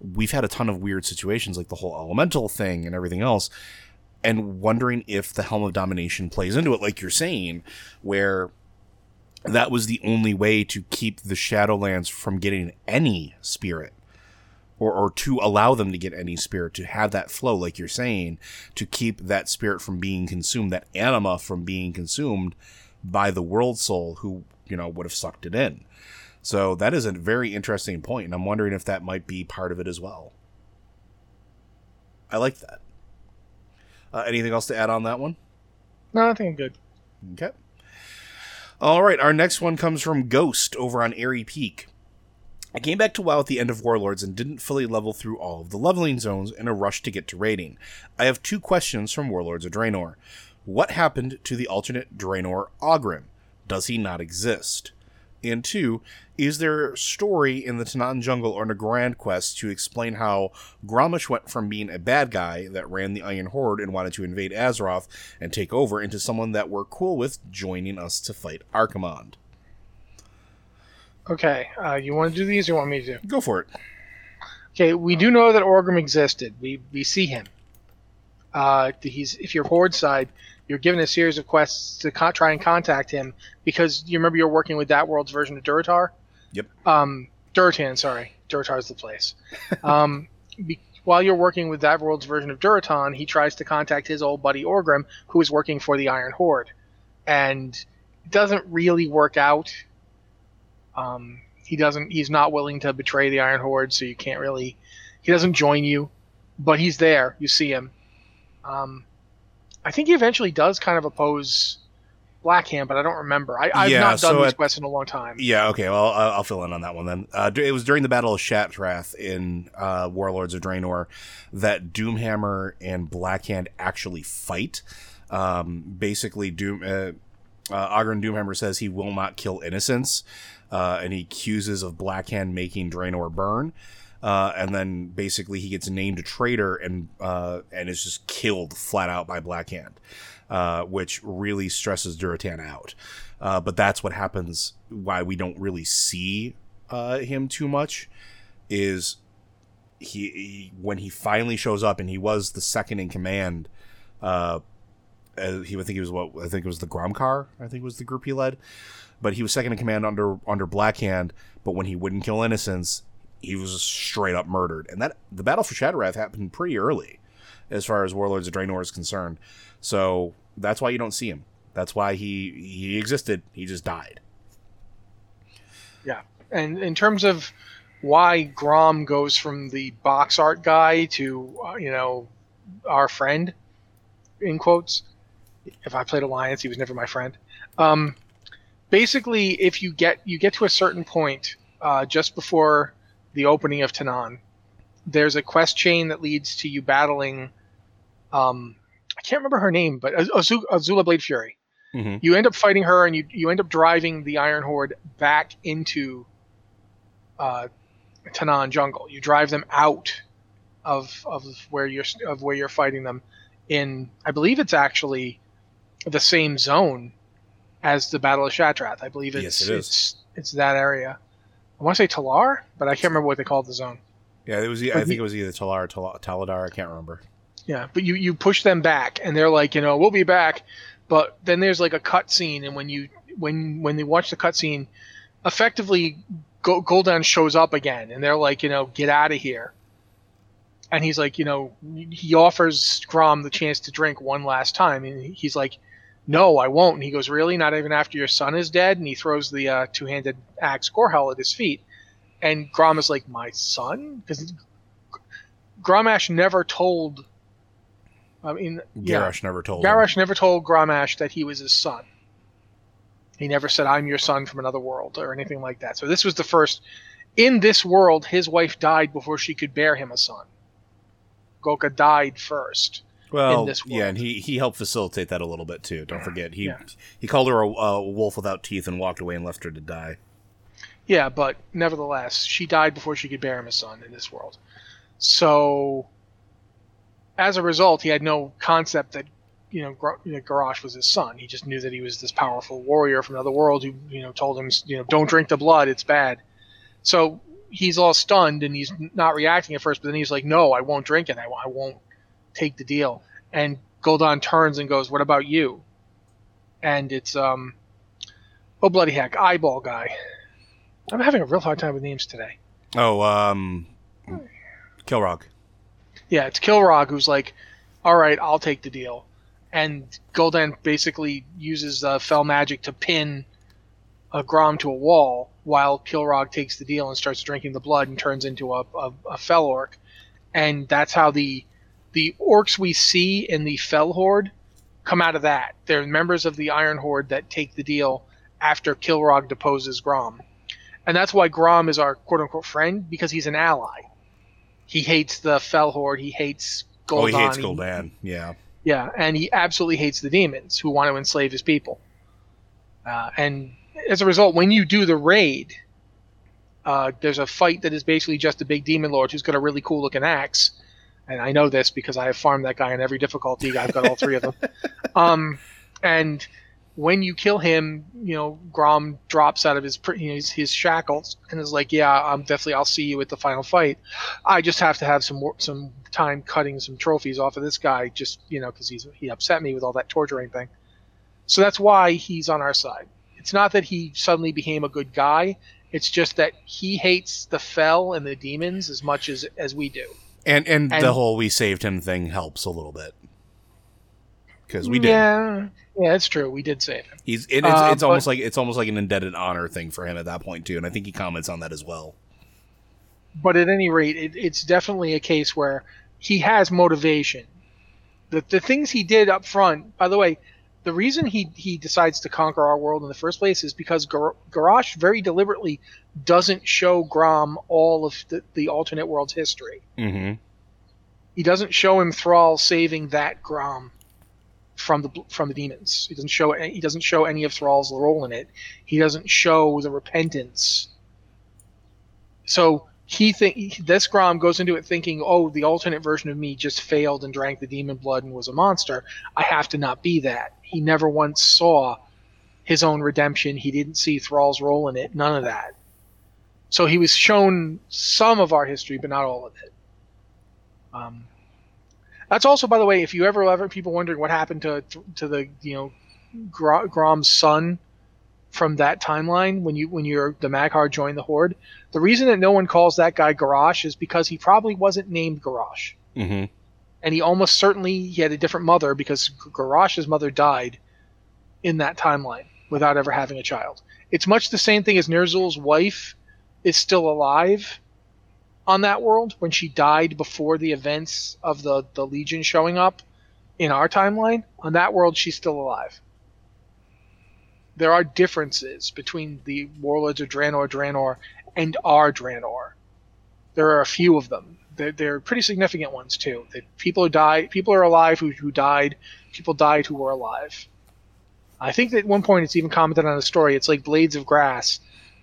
We've had a ton of weird situations, like the whole elemental thing and everything else, and wondering if the Helm of Domination plays into it, like you're saying, where that was the only way to keep the Shadowlands from getting any spirit. Or, or to allow them to get any spirit, to have that flow, like you're saying, to keep that spirit from being consumed, that anima from being consumed by the world soul who, you know, would have sucked it in. So that is a very interesting point, and I'm wondering if that might be part of it as well. I like that. Uh, anything else to add on that one? No, I think I'm good. Okay. All right, our next one comes from Ghost over on Aerie Peak. I came back to WoW at the end of Warlords and didn't fully level through all of the leveling zones in a rush to get to raiding. I have two questions from Warlords of Draenor. What happened to the alternate Draenor Orgrim? Does he not exist? And two, is there a story in the Tanaan Jungle or in a Grand Quest to explain how Grommash went from being a bad guy that ran the Iron Horde and wanted to invade Azeroth and take over into someone that we're cool with joining us to fight Archimonde? Okay, uh, you want to do these or you want me to? Go for it. Okay, we do know that Orgrim existed. We we see him. Uh, he's if you're Horde side, you're given a series of quests to con- try and contact him because you remember you're working with that world's version of Durotar. Yep. Um, Durotan, sorry, Durotar's the place. Um, be- while you're working with that world's version of Durotan, he tries to contact his old buddy Orgrim, who is working for the Iron Horde, and it doesn't really work out. Um, he doesn't. He's not willing to betray the Iron Horde, so you can't really. He doesn't join you, but he's there. You see him. Um, I think he eventually does kind of oppose Blackhand, but I don't remember. I, I've Yeah, not done so these at- quests in a long time. Yeah, okay. Well, I'll, I'll fill in on that one then. Uh, it was during the Battle of Shattrath in uh, Warlords of Draenor that Doomhammer and Blackhand actually fight. Um, basically, Doom uh, uh, Orgrim Doomhammer says he will not kill innocents, uh, and he accuses of Blackhand making Draenor burn. Uh, and then basically he gets named a traitor and uh, and is just killed flat out by Blackhand, uh, which really stresses Durotan out. Uh, but that's what happens. Why we don't really see uh, him too much is he, he when he finally shows up and he was the second in command. Uh, he I think he was what I think it was the Grom'kar. I think was the group he led, but he was second in command under under Blackhand. But when he wouldn't kill innocents, he was straight up murdered. And that the battle for Shattrath happened pretty early, as far as Warlords of Draenor is concerned. So that's why you don't see him. That's why he he existed. He just died. Yeah, and in terms of why Grom goes from the box art guy to uh, you know our friend, in quotes. If I played Alliance, he was never my friend. Um, basically, if you get you get to a certain point uh, just before the opening of Tanaan. there's a quest chain that leads to you battling. Um, I can't remember her name, but Azu- Azuka Bladefury Mm-hmm. you end up fighting her and you you end up driving the Iron Horde back into uh, Tanaan jungle. You drive them out of of where you're of where you're fighting them in I believe it's actually the same zone as the Battle of Shattrath. I believe it's Yes, it is. it's it's that area. I want to say Talar, but I can't remember what they called the zone. Yeah, it was. I think it was either Talar or Tal- Talador. I can't remember. Yeah, but you you push them back, and they're like, you know, we'll be back. But then there's like a cut scene, and when you when when they watch the cutscene, effectively Go- Gul'dan shows up again, and they're like, you know, get out of here. And he's like, you know, he offers Grom the chance to drink one last time, and he's like, no, I won't. And he goes, really? Not even after your son is dead? And he throws the uh, two-handed axe Gorehowl at his feet. And Grom is like, my son? Because Grommash never told. I mean, yeah, never told. him. Garrosh never told Grommash that he was his son. He never said, I'm your son from another world or anything like that. So this was the first. In this world, his wife died before she could bear him a son. Golka died first. Well, in this yeah, and he he helped facilitate that a little bit too. Don't forget, he Yeah. he called her a, a wolf without teeth and walked away and left her to die. Yeah, but nevertheless, she died before she could bear him a son in this world. So, as a result, he had no concept that you know Gar- that Garrosh was his son. He just knew that he was this powerful warrior from another world who you know told him you know don't drink the blood, it's bad. So he's all stunned and he's not reacting at first, but then he's like, no, I won't drink it. I, I won't take the deal. And Gul'dan turns and goes, what about you? And it's um, oh bloody heck, eyeball guy. I'm having a real hard time with names today. Oh, um, Kilrogg. Yeah, it's Kilrogg who's like, all right, I'll take the deal. And Gul'dan basically uses uh, fel magic to pin a Grom to a wall while Kilrogg takes the deal and starts drinking the blood and turns into a, a, a fel orc. And that's how the the orcs we see in the fel horde come out of that. They're members of the Iron Horde that take the deal after Kilrogg deposes Grom. And that's why Grom is our quote unquote friend, because he's an ally. He hates the Fel Horde, he hates Gul'dan. Oh, he hates Gul'dan. Yeah. Yeah, and he absolutely hates the demons who want to enslave his people. Uh, and as a result, when you do the raid, uh, there's a fight that is basically just a big demon lord who's got a really cool looking axe. And I know this because I have farmed that guy in every difficulty. I've got all three of them. Um, and when you kill him, you know, Grom drops out of his his, his shackles and is like, "Yeah, I'm definitely. I'll see you at the final fight. I just have to have some more, some time cutting some trophies off of this guy, just you know, because he's he upset me with all that torturing thing. So that's why he's on our side. It's not that he suddenly became a good guy. It's just that he hates the fel and the demons as much as as we do. And, and And- the whole we saved him thing helps a little bit because we did. Yeah, yeah, it's true. We did save him. He's it, it's, Uh, it's almost like it's almost like an indebted honor thing for him at that point too, and I think he comments on that as well. but at any rate, it, it's definitely a case where he has motivation. The the things he did up front, by the way, the reason he he decides to conquer our world in the first place is because Gar- Garrosh very deliberately doesn't show Grom all of the, the alternate world's history. Mm-hmm. He doesn't show him Thrall saving that Grom from the from the demons. He doesn't show he doesn't show any of Thrall's role in it. He doesn't show the repentance. So he think this Grom goes into it thinking, "Oh, the alternate version of me just failed and drank the demon blood and was a monster. I have to not be that." He never once saw his own redemption. He didn't see Thrall's role in it. None of that. So he was shown some of our history, but not all of it. Um, that's also, by the way, if you ever ever people wondering what happened to to the you know Grom's son from that timeline when you when you're the Mag'har joined the Horde, the reason that no one calls that guy Garrosh is because he probably wasn't named Garrosh, Mm-hmm. and he almost certainly he had a different mother because Garrosh's mother died in that timeline without ever having a child. It's much the same thing as Ner'zhul's wife is still alive on that world when she died before the events of the, the Legion showing up in our timeline. On that world, she's still alive. There are differences between the warlords of Draenor, Draenor, and our Draenor. There are a few of them. They're, they're pretty significant ones too. That people who die, people are alive who, who died. People died who were alive. I think that at one point it's even commented on the story. It's like blades of grass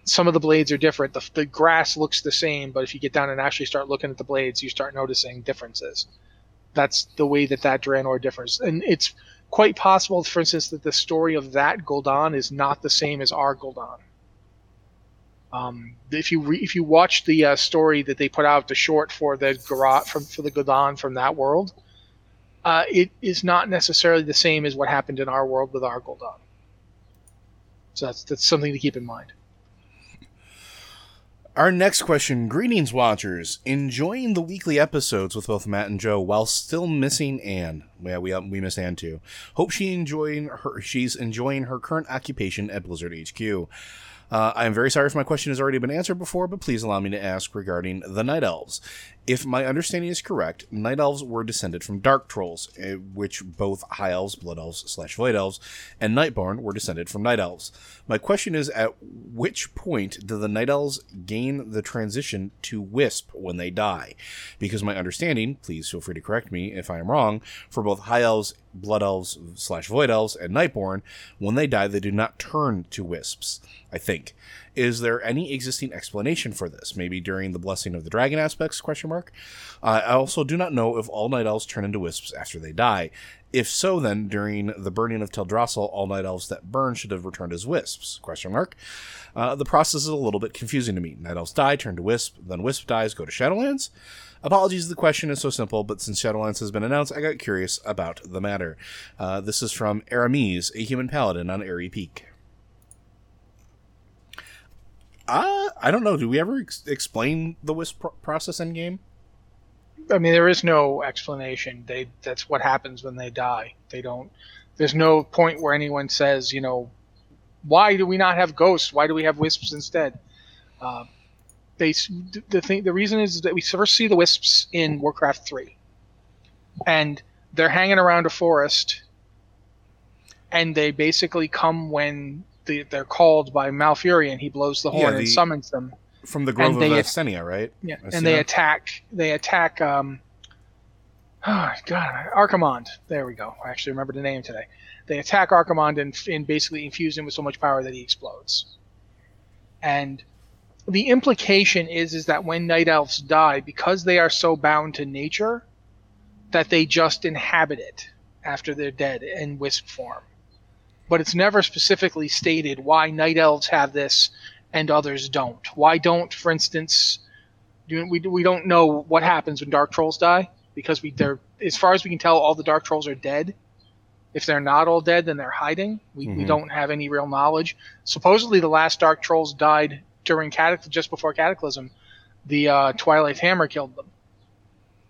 some of the blades are different. The, the grass looks the same, but if you get down and actually start looking at the blades, you start noticing differences. That's the way that that Draenor differs, and it's quite possible, for instance, that the story of that Gul'dan is not the same as our Gul'dan. Um, if you re- if you watch the uh, story that they put out, the short for the Gara- from for the Gul'dan from that world, uh, it is not necessarily the same as what happened in our world with our Gul'dan. So that's that's something to keep in mind. Our next question Greetings, watchers. Enjoying the weekly episodes with both Matt and Joe while still missing Anne. Yeah, we, we miss Anne too. Hope she enjoying her, she's enjoying her current occupation at Blizzard HQ. Uh, I am very sorry if my question has already been answered before, but please allow me to ask regarding the Night Elves. If my understanding is correct, Night Elves were descended from Dark Trolls, eh, which both High Elves, Blood Elves, slash Void Elves, and Nightborne were descended from Night Elves. My question is, at which point do the Night Elves gain the transition to Wisp when they die? Because my understanding, please feel free to correct me if I am wrong, for both High Elves, Blood Elves, slash Void Elves, and Nightborne, when they die, they do not turn to Wisps, I think. Is there any existing explanation for this? Maybe during the blessing of the dragon aspects? Question mark. Uh, I also do not know if all night elves turn into wisps after they die. If so, then during the burning of Teldrassil, all night elves that burn should have returned as wisps? Question mark. Uh, the process is a little bit confusing to me. Night elves die, turn to wisp, then wisp dies, go to Shadowlands. Apologies, the question is so simple, but since Shadowlands has been announced, I got curious about the matter. Uh, this is from Aramis, a human paladin on Aerie Peak. Uh, I don't know. Do we ever ex- explain the Wisp pro- process in game? I mean, there is no explanation. They that's what happens when they die. They don't. There's no point where anyone says, you know, why do we not have ghosts? Why do we have wisps instead? Uh, they the thing the reason is that we first see the wisps in Warcraft three, and they're hanging around a forest, and they basically come when the, they're called by Malfurion. He blows the horn yeah, the, and summons them from the Grove of Esenia, right? Yeah, and they attack. They attack. Um, oh God, Archimonde. There we go. I actually remember the name today. They attack Archimonde and, and basically infuse him with so much power that he explodes. And the implication is is that when night elves die, because they are so bound to nature, that they just inhabit it after they're dead in wisp form but it's never specifically stated why night elves have this and others don't. Why don't, for instance, we, we don't know what happens when dark trolls die because we they're as far as we can tell, all the dark trolls are dead. If they're not all dead, then they're hiding. We, mm-hmm. we don't have any real knowledge. Supposedly, the last dark trolls died during Cataclysm, just before Cataclysm. The uh, Twilight Hammer killed them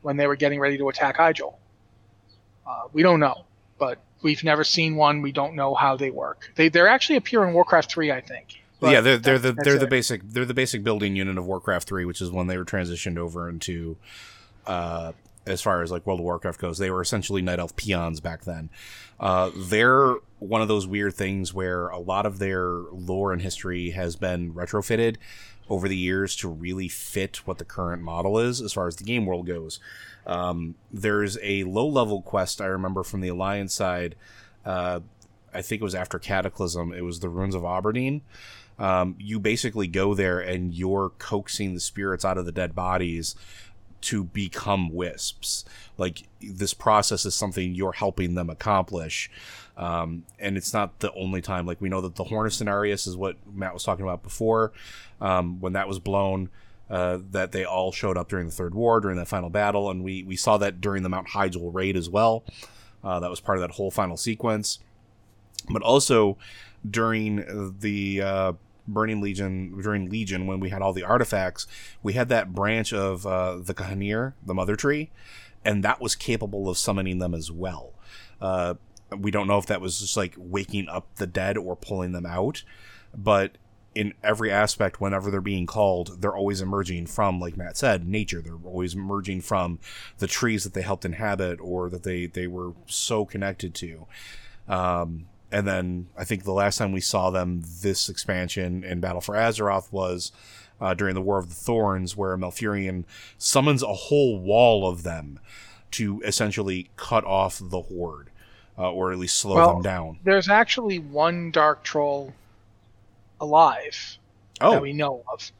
when they were getting ready to attack Hyjal. Uh, we don't know, but We've never seen one. We don't know how they work. They they actually appear in Warcraft three, I think. yeah, they're they're the they're the basic they're the basic building unit of Warcraft three, which is when they were transitioned over into, uh, as far as like World of Warcraft goes, they were essentially night elf peons back then. Uh, they're one of those weird things where a lot of their lore and history has been retrofitted over the years to really fit what the current model is as far as the game world goes. Um, there's a low level quest I remember from the Alliance side. Uh, I think it was after Cataclysm. It was the Ruins of Auberdine. Um, you basically go there and you're coaxing the spirits out of the dead bodies to become wisps. Like this process is something you're helping them accomplish. Um, and it's not the only time. Like we know that the Horn of Cenarius is what Matt was talking about before. Um, when that was blown, uh, that they all showed up during the Third War during that final battle, and we we saw that during the Mount Hyjal raid as well. Uh, that was part of that whole final sequence, but also during the uh, Burning Legion during Legion when we had all the artifacts, we had that branch of uh, the G'Hanir, the Mother Tree, and that was capable of summoning them as well. Uh, we don't know if that was just like waking up the dead or pulling them out, but in every aspect whenever they're being called they're always emerging from like matt said nature they're always emerging from the trees that they helped inhabit or that they they were so connected to um, and then i think the last time we saw them this expansion in battle for azeroth was uh, during the war of the thorns where malfurion summons a whole wall of them to essentially cut off the horde uh, or at least slow well, them down there's actually one dark troll alive oh. that we know of,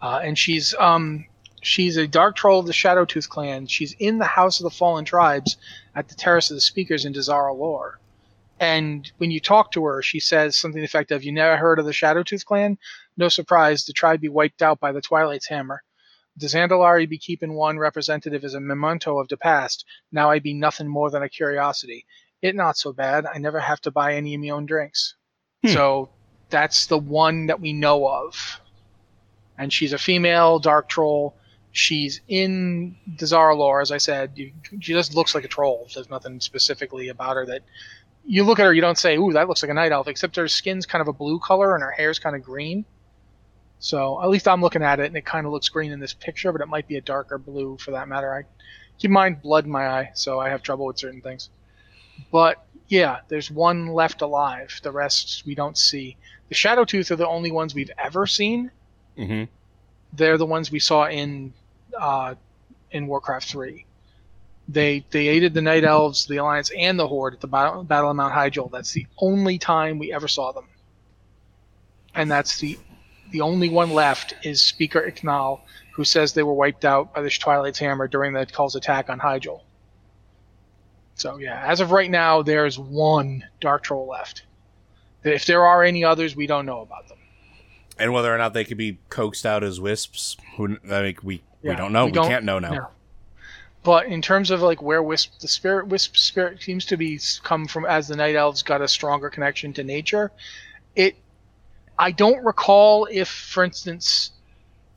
uh, and she's um she's a dark troll of the Shadowtooth clan. She's in the House of the Fallen Tribes at the Terrace of the Speakers in Dazar'alor. And when you talk to her, she says something to the effect of, "You never heard of the Shadowtooth clan? No surprise, the tribe be wiped out by the Twilight's hammer. The Zandalari be keeping one representative as a memento of the past. Now I be nothing more than a curiosity. It not so bad. I never have to buy any of my own drinks." Hmm. So That's the one that we know of. And she's a female dark troll. She's in Dazar'alor, as I said. She just looks like a troll. There's nothing specifically about her that you look at her, you don't say, "Ooh, that looks like a night elf," except her skin's kind of a blue color and her hair's kind of green. So at least I'm looking at it, and it kind of looks green in this picture, but it might be a darker blue for that matter. I keep in mind blood in my eye, so I have trouble with certain things. But yeah, there's one left alive. The rest we don't see. The Shadow Tooth are the only ones we've ever seen. Mm-hmm. They're the ones we saw in uh, in Warcraft 3. They they aided the Night Elves, the Alliance, and the Horde at the Battle, Battle of Mount Hyjal. That's the only time we ever saw them. And that's the the only one left is Speaker Iknal, who says they were wiped out by the Twilight's Hammer during the Call's attack on Hyjal. So yeah, as of right now, there's one Dark Troll left. If there are any others, we don't know about them. And whether or not they could be coaxed out as wisps, who I mean, we we don't know. we We, don't- can't know now. no. But in terms of like where Wisp, the spirit Wisp spirit seems to be come from as the Night Elves got a stronger connection to nature. It, I don't recall if, for instance,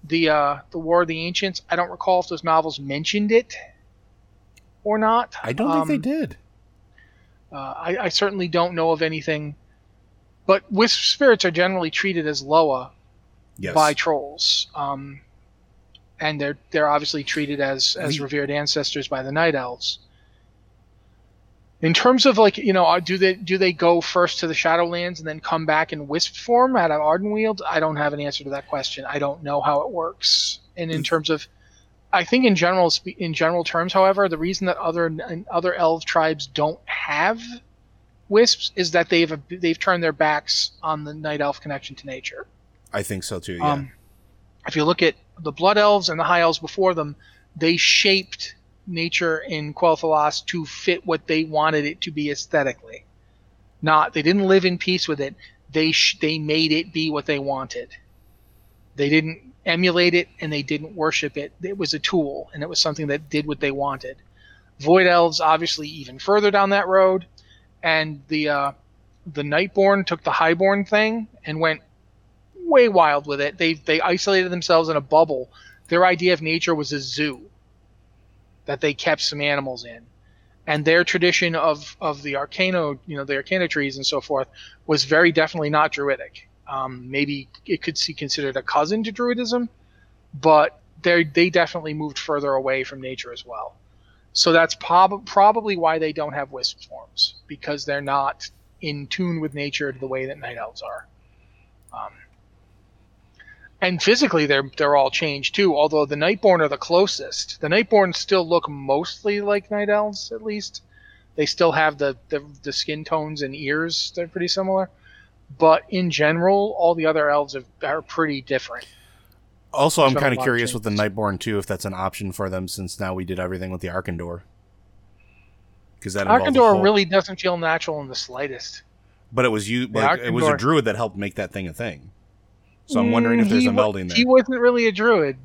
the uh, the War of the Ancients. I don't recall if those novels mentioned it or not. I don't Um, think they did. Uh, I, I certainly don't know of anything. But Wisp spirits are generally treated as Loa Yes. by trolls. Um, and they're they're obviously treated as as revered ancestors by the night elves. In terms of like you know, uh, do they do they go first to the Shadowlands and then come back in wisp form out of Ardenweald? I don't have an answer to that question. I don't know how it works. And in terms of, I think in general in general terms, however, the reason that other and other elf tribes don't have wisps is that they've they've turned their backs on the night elf connection to nature. I think so too. Yeah. Um, if you look at the Blood Elves and the High Elves before them, they shaped nature in Quel'Thalas to fit what they wanted it to be aesthetically. Not they didn't live in peace with it. They sh- they made it be what they wanted. They didn't emulate it and they didn't worship it. It was a tool and it was something that did what they wanted. Void Elves obviously even further down that road, and the uh, the Nightborne took the Highborn thing and went way wild with it. They they isolated themselves in a bubble. Their idea of nature was a zoo that they kept some animals in. And their tradition of, of the arcano, you know, the arcana trees and so forth, was very definitely not druidic. Um, maybe it could be considered a cousin to druidism, but they they definitely moved further away from nature as well. So that's prob- probably why they don't have wisp forms because they're not in tune with nature the way that night elves are. Um, and physically, they're they're all changed too. Although the Nightborne are the closest. The Nightborne still look mostly like night elves, at least. They still have the, the the skin tones and ears. They're pretty similar. But in general, all the other elves are, are pretty different. also, I'm there's been a kind of curious with the. Nightborne too, if that's an option for them, since now we did everything with the Arcan'dor. Because that Arcan'dor whole- really doesn't feel natural in the slightest. but it was you. Like, it was a druid that helped make that thing a thing. So I'm wondering if Mm, there's he a melding there. He wasn't really a druid.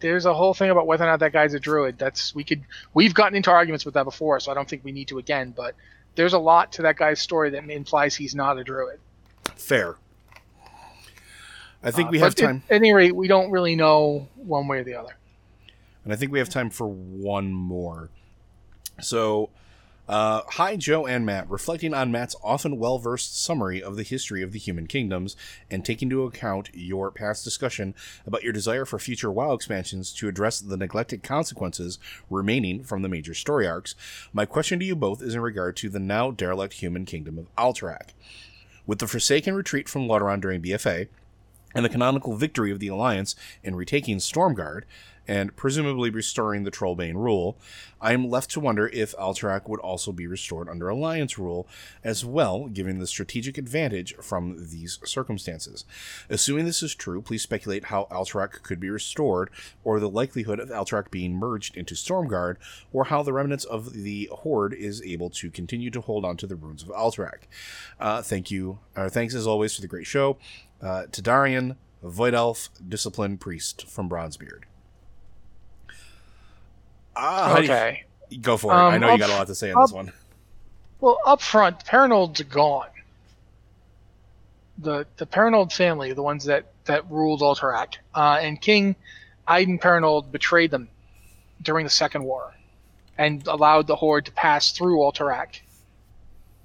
There's a whole thing about whether or not that guy's a druid. That's we could we've gotten into arguments with that before, so I don't think we need to again. But there's a lot to that guy's story that implies he's not a druid. Fair. I think Uh, we have but at- time, At any rate, we don't really know one way or the other. and I think we have time for one more. So, uh, hi, Joe and Matt. Reflecting on Matt's often well versed summary of the history of the human kingdoms and taking into account your past discussion about your desire for future WoW expansions to address the neglected consequences remaining from the major story arcs, my question to you both is in regard to the now derelict human kingdom of Alterac. With the Forsaken retreat from Lordaeron during BFA, and the canonical victory of the Alliance in retaking Stromgarde, and presumably restoring the Trollbane rule, I am left to wonder if Alterac would also be restored under Alliance rule as well, given the strategic advantage from these circumstances. Assuming this is true, please speculate how Alterac could be restored, or the likelihood of Alterac being merged into Stromgarde, or how the remnants of the Horde is able to continue to hold on to the runes of Alterac. Uh, thank you. Uh, thanks as always for the great show. Uh, to Darian, Void Elf, Discipline Priest from Bronzebeard. How do you- Okay. go for it. I Um, know you got a lot to say on this one. Well, up front, Perenolde's gone. the the Perenolde family, the ones that that ruled Alterac, uh, and King Aiden Perenolde betrayed them during the Second War, and allowed the Horde to pass through Alterac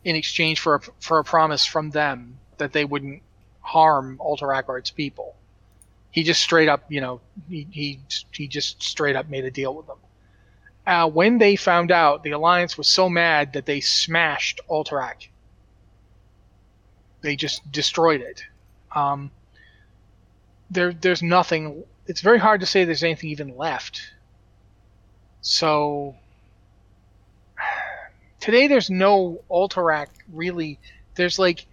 in exchange for a, for a promise from them that they wouldn't harm Alterac or its people. He just straight up, you know, he he, he just straight up made a deal with them. Uh, when they found out, the Alliance was so mad that they smashed Alterac. They just destroyed it. Um, there, there's nothing. It's very hard to say there's anything even left. So today, there's no Alterac really. There's like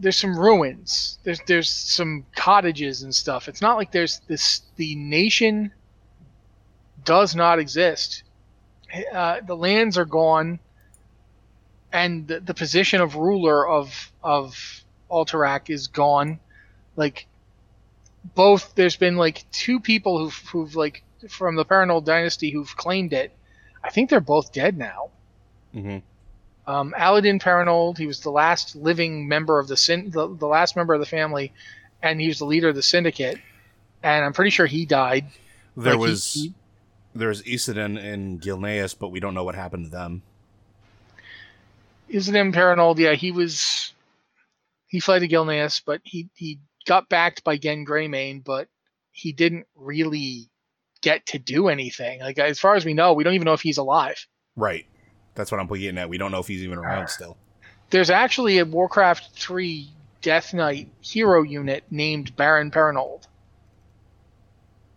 there's some ruins. There's there's some cottages and stuff. It's not like there's this the nation does not exist. Uh, the lands are gone, and the, the, position of ruler of of Alterac is gone. Like both, there's been like two people who've, who've like from the Perenolde dynasty who've claimed it. I think they're both dead now. Mm-hmm. Um, Aliden Perenolde, he was the last living member of the, syn- the the last member of the family, and he was the leader of the syndicate. And I'm pretty sure he died. There like was he, he, there's Isilden and Gilneas, but we don't know what happened to them. Isilden Perenolde, yeah, he was he fled to Gilneas, but he he got backed by Genn Greymane, but he didn't really get to do anything. Like as far as we know, we don't even know if he's alive. Right. That's what I'm getting at. We don't know if he's even around still. There's actually a Warcraft 3 Death Knight hero unit named Baron Perenolde.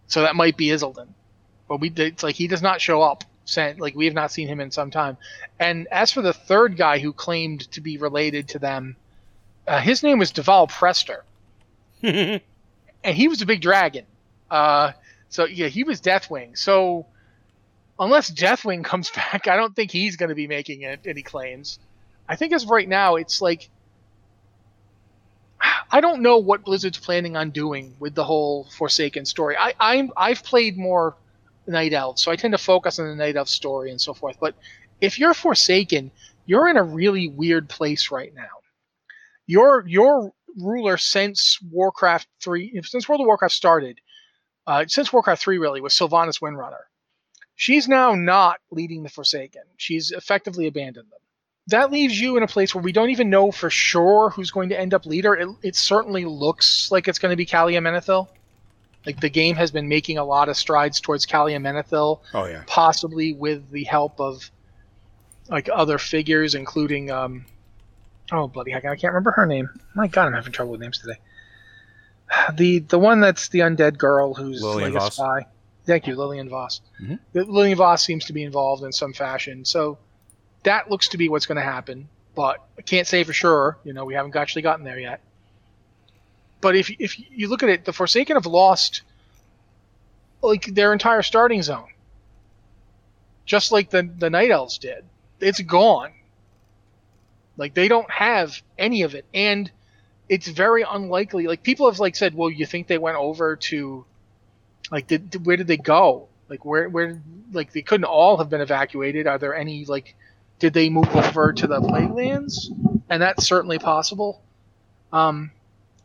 So that might be Isilden. But we it's like he does not show up. Sent like we have not seen him in some time. And as for the third guy who claimed to be related to them, uh, his name was Daval Prestor, and he was a big dragon. Uh, so yeah, he was Deathwing. So unless Deathwing comes back, I don't think he's going to be making any claims. I think as of right now, it's like I don't know what Blizzard's planning on doing with the whole Forsaken story. I, I'm I've played more Night Elves, so I tend to focus on the Night Elf story and so forth. But if you're Forsaken, you're in a really weird place right now. Your your ruler since Warcraft three, since World of Warcraft started, uh, since Warcraft three really was Sylvanas Windrunner She's now not leading the Forsaken. She's effectively abandoned them. That leaves you in a place where we don't even know for sure who's going to end up leader. It, it certainly looks like it's going to be Calia Menethil. Like the game has been making a lot of strides towards Calia Menethil. Oh yeah. Possibly with the help of like other figures, including um, oh bloody heck, I can't remember her name. My God, I'm having trouble with names today. The the one that's the undead girl who's Lillian like Voss. a spy. Thank you, Lillian Voss. Mm-hmm. Lillian Voss seems to be involved in some fashion, so that looks to be what's going to happen. But I can't say for sure. You know, we haven't actually gotten there yet. But if if you look at it, the Forsaken have lost like their entire starting zone, just like the the Night Elves did. It's gone. Like they don't have any of it, and it's very unlikely. Like people have like said, well, you think they went over to like, did, where did they go? Like, where, where, like, they couldn't all have been evacuated. Are there any, like, did they move over to the Plaguelands? And that's certainly possible. Um,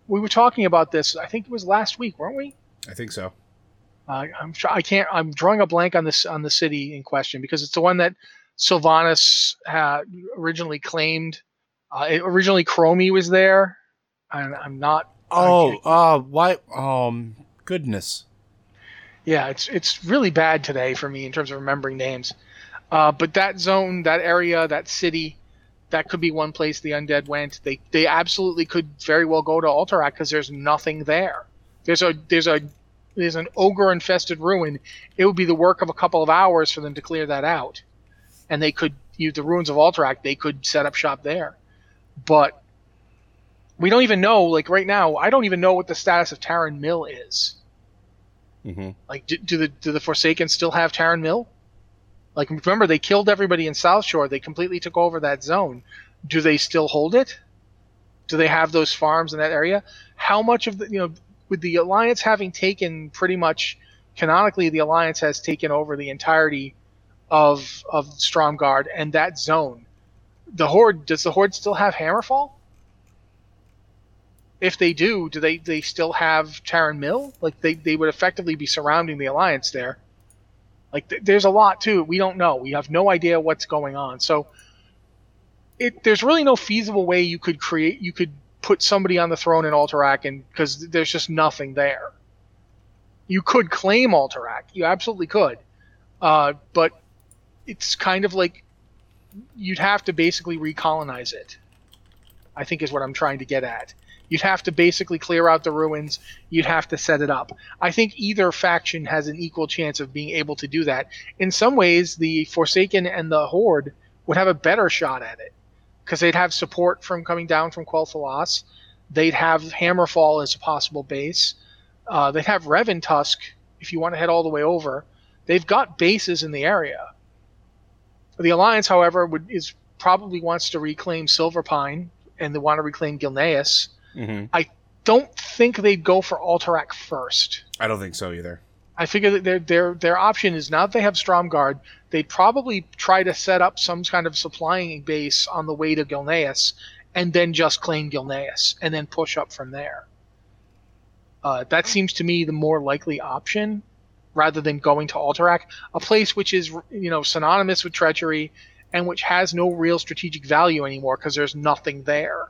we were talking about this. I think it was last week, weren't we? I think so. Uh, I'm sure I can't. I'm drawing a blank on this on the city in question because it's the one that Sylvanas had originally claimed. Uh, it, originally, Chromie was there. I'm, I'm not. Oh, uh, why? Um, goodness yeah, it's it's really bad today for me in terms of remembering names. Uh, but that zone, that area, that city, that could be one place the undead went. They they absolutely could very well go to Alterac because there's nothing there. There's a there's a there's an ogre infested ruin. It would be the work of a couple of hours for them to clear that out, and they could use the ruins of Alterac. They could set up shop there, but we don't even know. Like right now, I don't even know what the status of Tarren Mill is. Mm-hmm. Like, do, do, the do the Forsaken still have Tarren Mill? Like, remember they killed everybody in South Shore. They completely took over that zone. Do they still hold it? Do they have those farms in that area? How much of the you know with the alliance having taken pretty much canonically the alliance has taken over the entirety of of Stromgarde and that zone. The horde does the horde still have Hammerfall? if they do, do they they still have Tarren Mill? Like they they would effectively be surrounding the alliance there. Like th- there's a lot too. We don't know. We have no idea what's going on. So it there's really no feasible way you could create you could put somebody on the throne in Alterac and because there's just nothing there. You could claim Alterac. You absolutely could. Uh, but it's kind of like you'd have to basically recolonize it. I think is what I'm trying to get at. You'd have to basically clear out the ruins. You'd have to set it up. I think either faction has an equal chance of being able to do that. In some ways, the Forsaken and the Horde would have a better shot at it because they'd have support from coming down from Quel'Thalas. They'd have Hammerfall as a possible base. Uh, they'd have Revantusk if you want to head all the way over. They've got bases in the area. The Alliance, however, would is probably wants to reclaim Silverpine and they want to reclaim Gilneas. Mm-hmm. I don't think they'd go for Alterac first. I don't think so either. I figure that their their their option is now that they have Stromgarde, they'd probably try to set up some kind of supplying base on the way to Gilneas, and then just claim Gilneas, and then push up from there. Uh, that seems to me the more likely option, rather than going to Alterac, a place which is you know synonymous with treachery, and which has no real strategic value anymore because there's nothing there.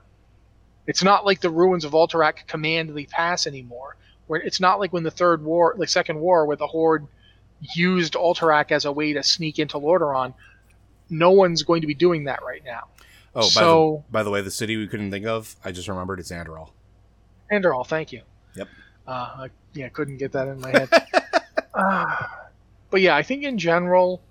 It's not like the ruins of Alterac command the pass anymore. Where it's not like when the third war, the second war, where the Horde used Alterac as a way to sneak into Lordaeron. No one's going to be doing that right now. Oh, by, the, by the way, the city we couldn't think of, I just remembered it's Andorhal. Andorhal, thank you. Yep. Uh, I, yeah, couldn't get that in my head. uh, but yeah, I think in general,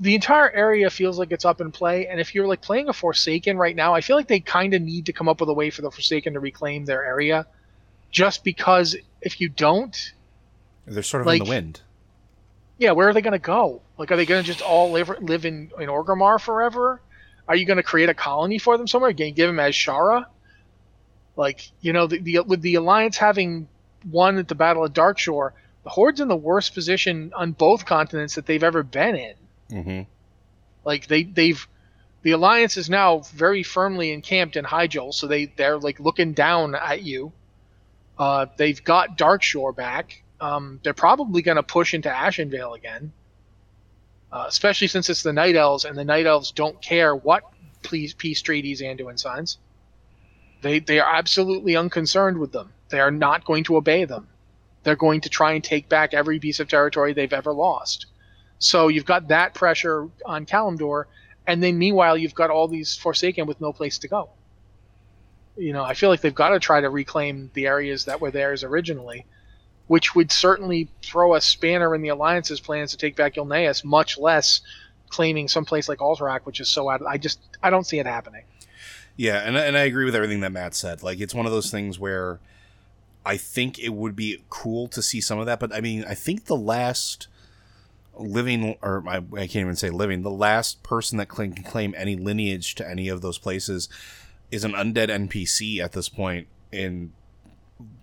the entire area feels like it's up in play. And if you're like playing a Forsaken right now, I feel like they kind of need to come up with a way for the Forsaken to reclaim their area. Just because if you don't, They're sort of in the wind. yeah, where are they going to go? Like, are they going to just all live live in in Orgrimmar forever? Are you going to create a colony for them somewhere? You give them Azshara? Like, you know, the, the with the Alliance having won at the Battle of Darkshore, the Horde's in the worst position on both continents that they've ever been in. Mm-hmm. Like they they've the Alliance is now very firmly encamped in Hyjal, so they they're like looking down at you. Uh, they've got Darkshore back. Um, they're probably going to push into Ashenvale again, uh, especially since it's the Night Elves, and the Night Elves don't care what peace, peace treaties Anduin signs. They they are absolutely unconcerned with them. They are not going to obey them. They're going to try and take back every piece of territory they've ever lost. So you've got that pressure on Kalimdor, and then meanwhile you've got all these Forsaken with no place to go. You know, I feel like they've got to try to reclaim the areas that were theirs originally, which would certainly throw a spanner in the Alliance's plans to take back Gilneas, much less claiming some place like Alterac, which is so out. I just I don't see it happening. Yeah, and and I agree with everything that Matt said. Like it's one of those things where I think it would be cool to see some of that, but I mean, I think the last living or I, I can't even say living, the last person that can claim any lineage to any of those places is an undead NPC at this point in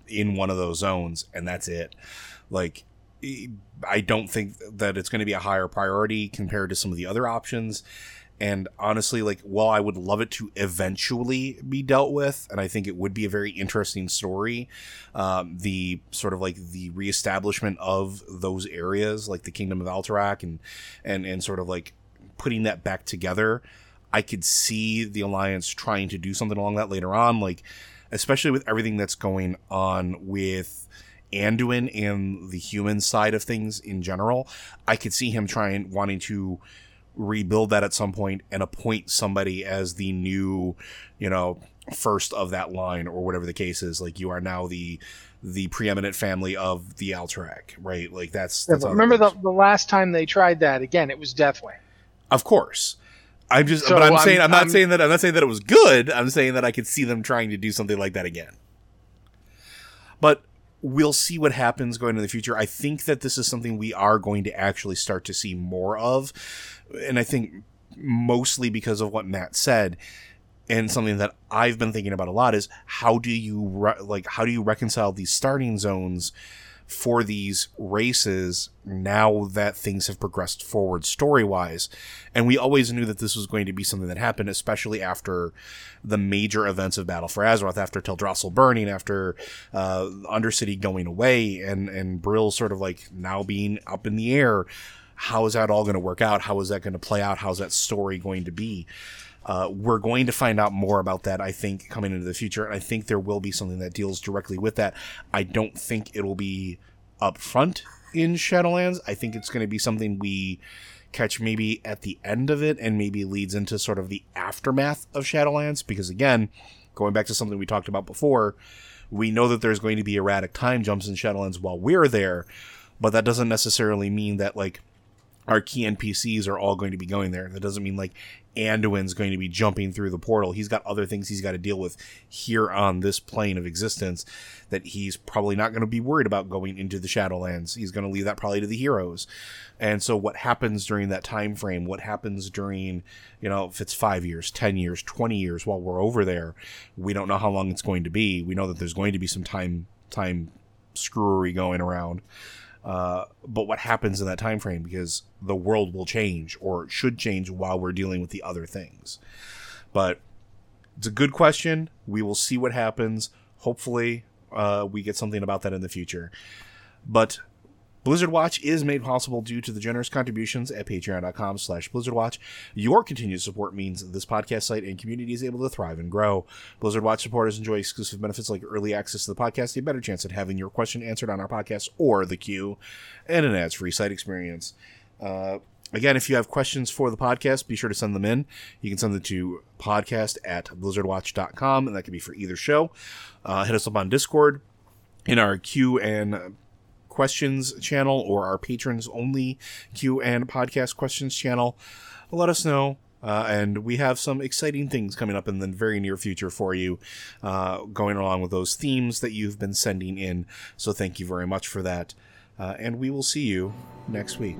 in one of those zones and that's it. Like I don't think that it's going to be a higher priority compared to some of the other options. And honestly, like, while I would love it to eventually be dealt with, and I think it would be a very interesting story, um, the sort of like the reestablishment of those areas, like the Kingdom of Alterac, and and and sort of like putting that back together. I could see the Alliance trying to do something along that later on, like especially with everything that's going on with Anduin and the human side of things in general. I could see him trying wanting to rebuild that at some point and appoint somebody as the new, you know, first of that line or whatever the case is. Like you are now the the preeminent family of the Alterac, right? Like that's, that's how remember the, the last time they tried that again, it was Deathwing. Of course. I'm just, So but I'm, I'm- saying, I'm not I'm- saying that, I'm not saying that it was good. I'm saying that I could see them trying to do something like that again. But we'll see what happens going in the future. I think that this is something we are going to actually start to see more of. And I think mostly because of what Matt said. And something that I've been thinking about a lot is how do you re- like how do you reconcile these starting zones for these races now that things have progressed forward story wise. And we always knew that this was going to be something that happened, especially after the major events of Battle for Azeroth, after Teldrassil burning, after uh, Undercity going away, and, and Brill sort of like now being up in the air. How is that all going to work out? How is that going to play out? How's that story going to be? Uh, we're going to find out more about that, I think, coming into the future. And I think there will be something that deals directly with that. I don't think it'll be upfront in Shadowlands. I think it's going to be something we catch maybe at the end of it and maybe leads into sort of the aftermath of Shadowlands. Because again, going back to something we talked about before, we know that there's going to be erratic time jumps in Shadowlands while we're there, but that doesn't necessarily mean that like our key NPCs are all going to be going there. That doesn't mean like Anduin's going to be jumping through the portal. He's got other things he's got to deal with here on this plane of existence that he's probably not going to be worried about going into the Shadowlands. He's going to leave that probably to the heroes. And so what happens during that time frame, what happens during, you know, if it's 5 years, 10 years, 20 years while we're over there, we don't know how long it's going to be. We know that there's going to be some time time screwery going around. Uh, but what happens in that time frame because the world will change or should change while we're dealing with the other things. But it's a good question. We will see what happens. Hopefully uh, we get something about that in the future. But Blizzard Watch is made possible due to the generous contributions at patreon.com slash blizzardwatch. Your continued support means this podcast site and community is able to thrive and grow. Blizzard Watch supporters enjoy exclusive benefits like early access to the podcast, a better chance at having your question answered on our podcast or the queue, and an ads-free site experience. Uh, Again, if you have questions for the podcast, be sure to send them in. You can send them to podcast at blizzardwatch.com, and that can be for either show. Uh, hit us up on Discord in our Q and questions channel or our patrons only Q and podcast questions channel. Let us know. Uh, and we have some exciting things coming up in the very near future for you, uh, going along with those themes that you've been sending in. So thank you very much for that. Uh, and we will see you next week.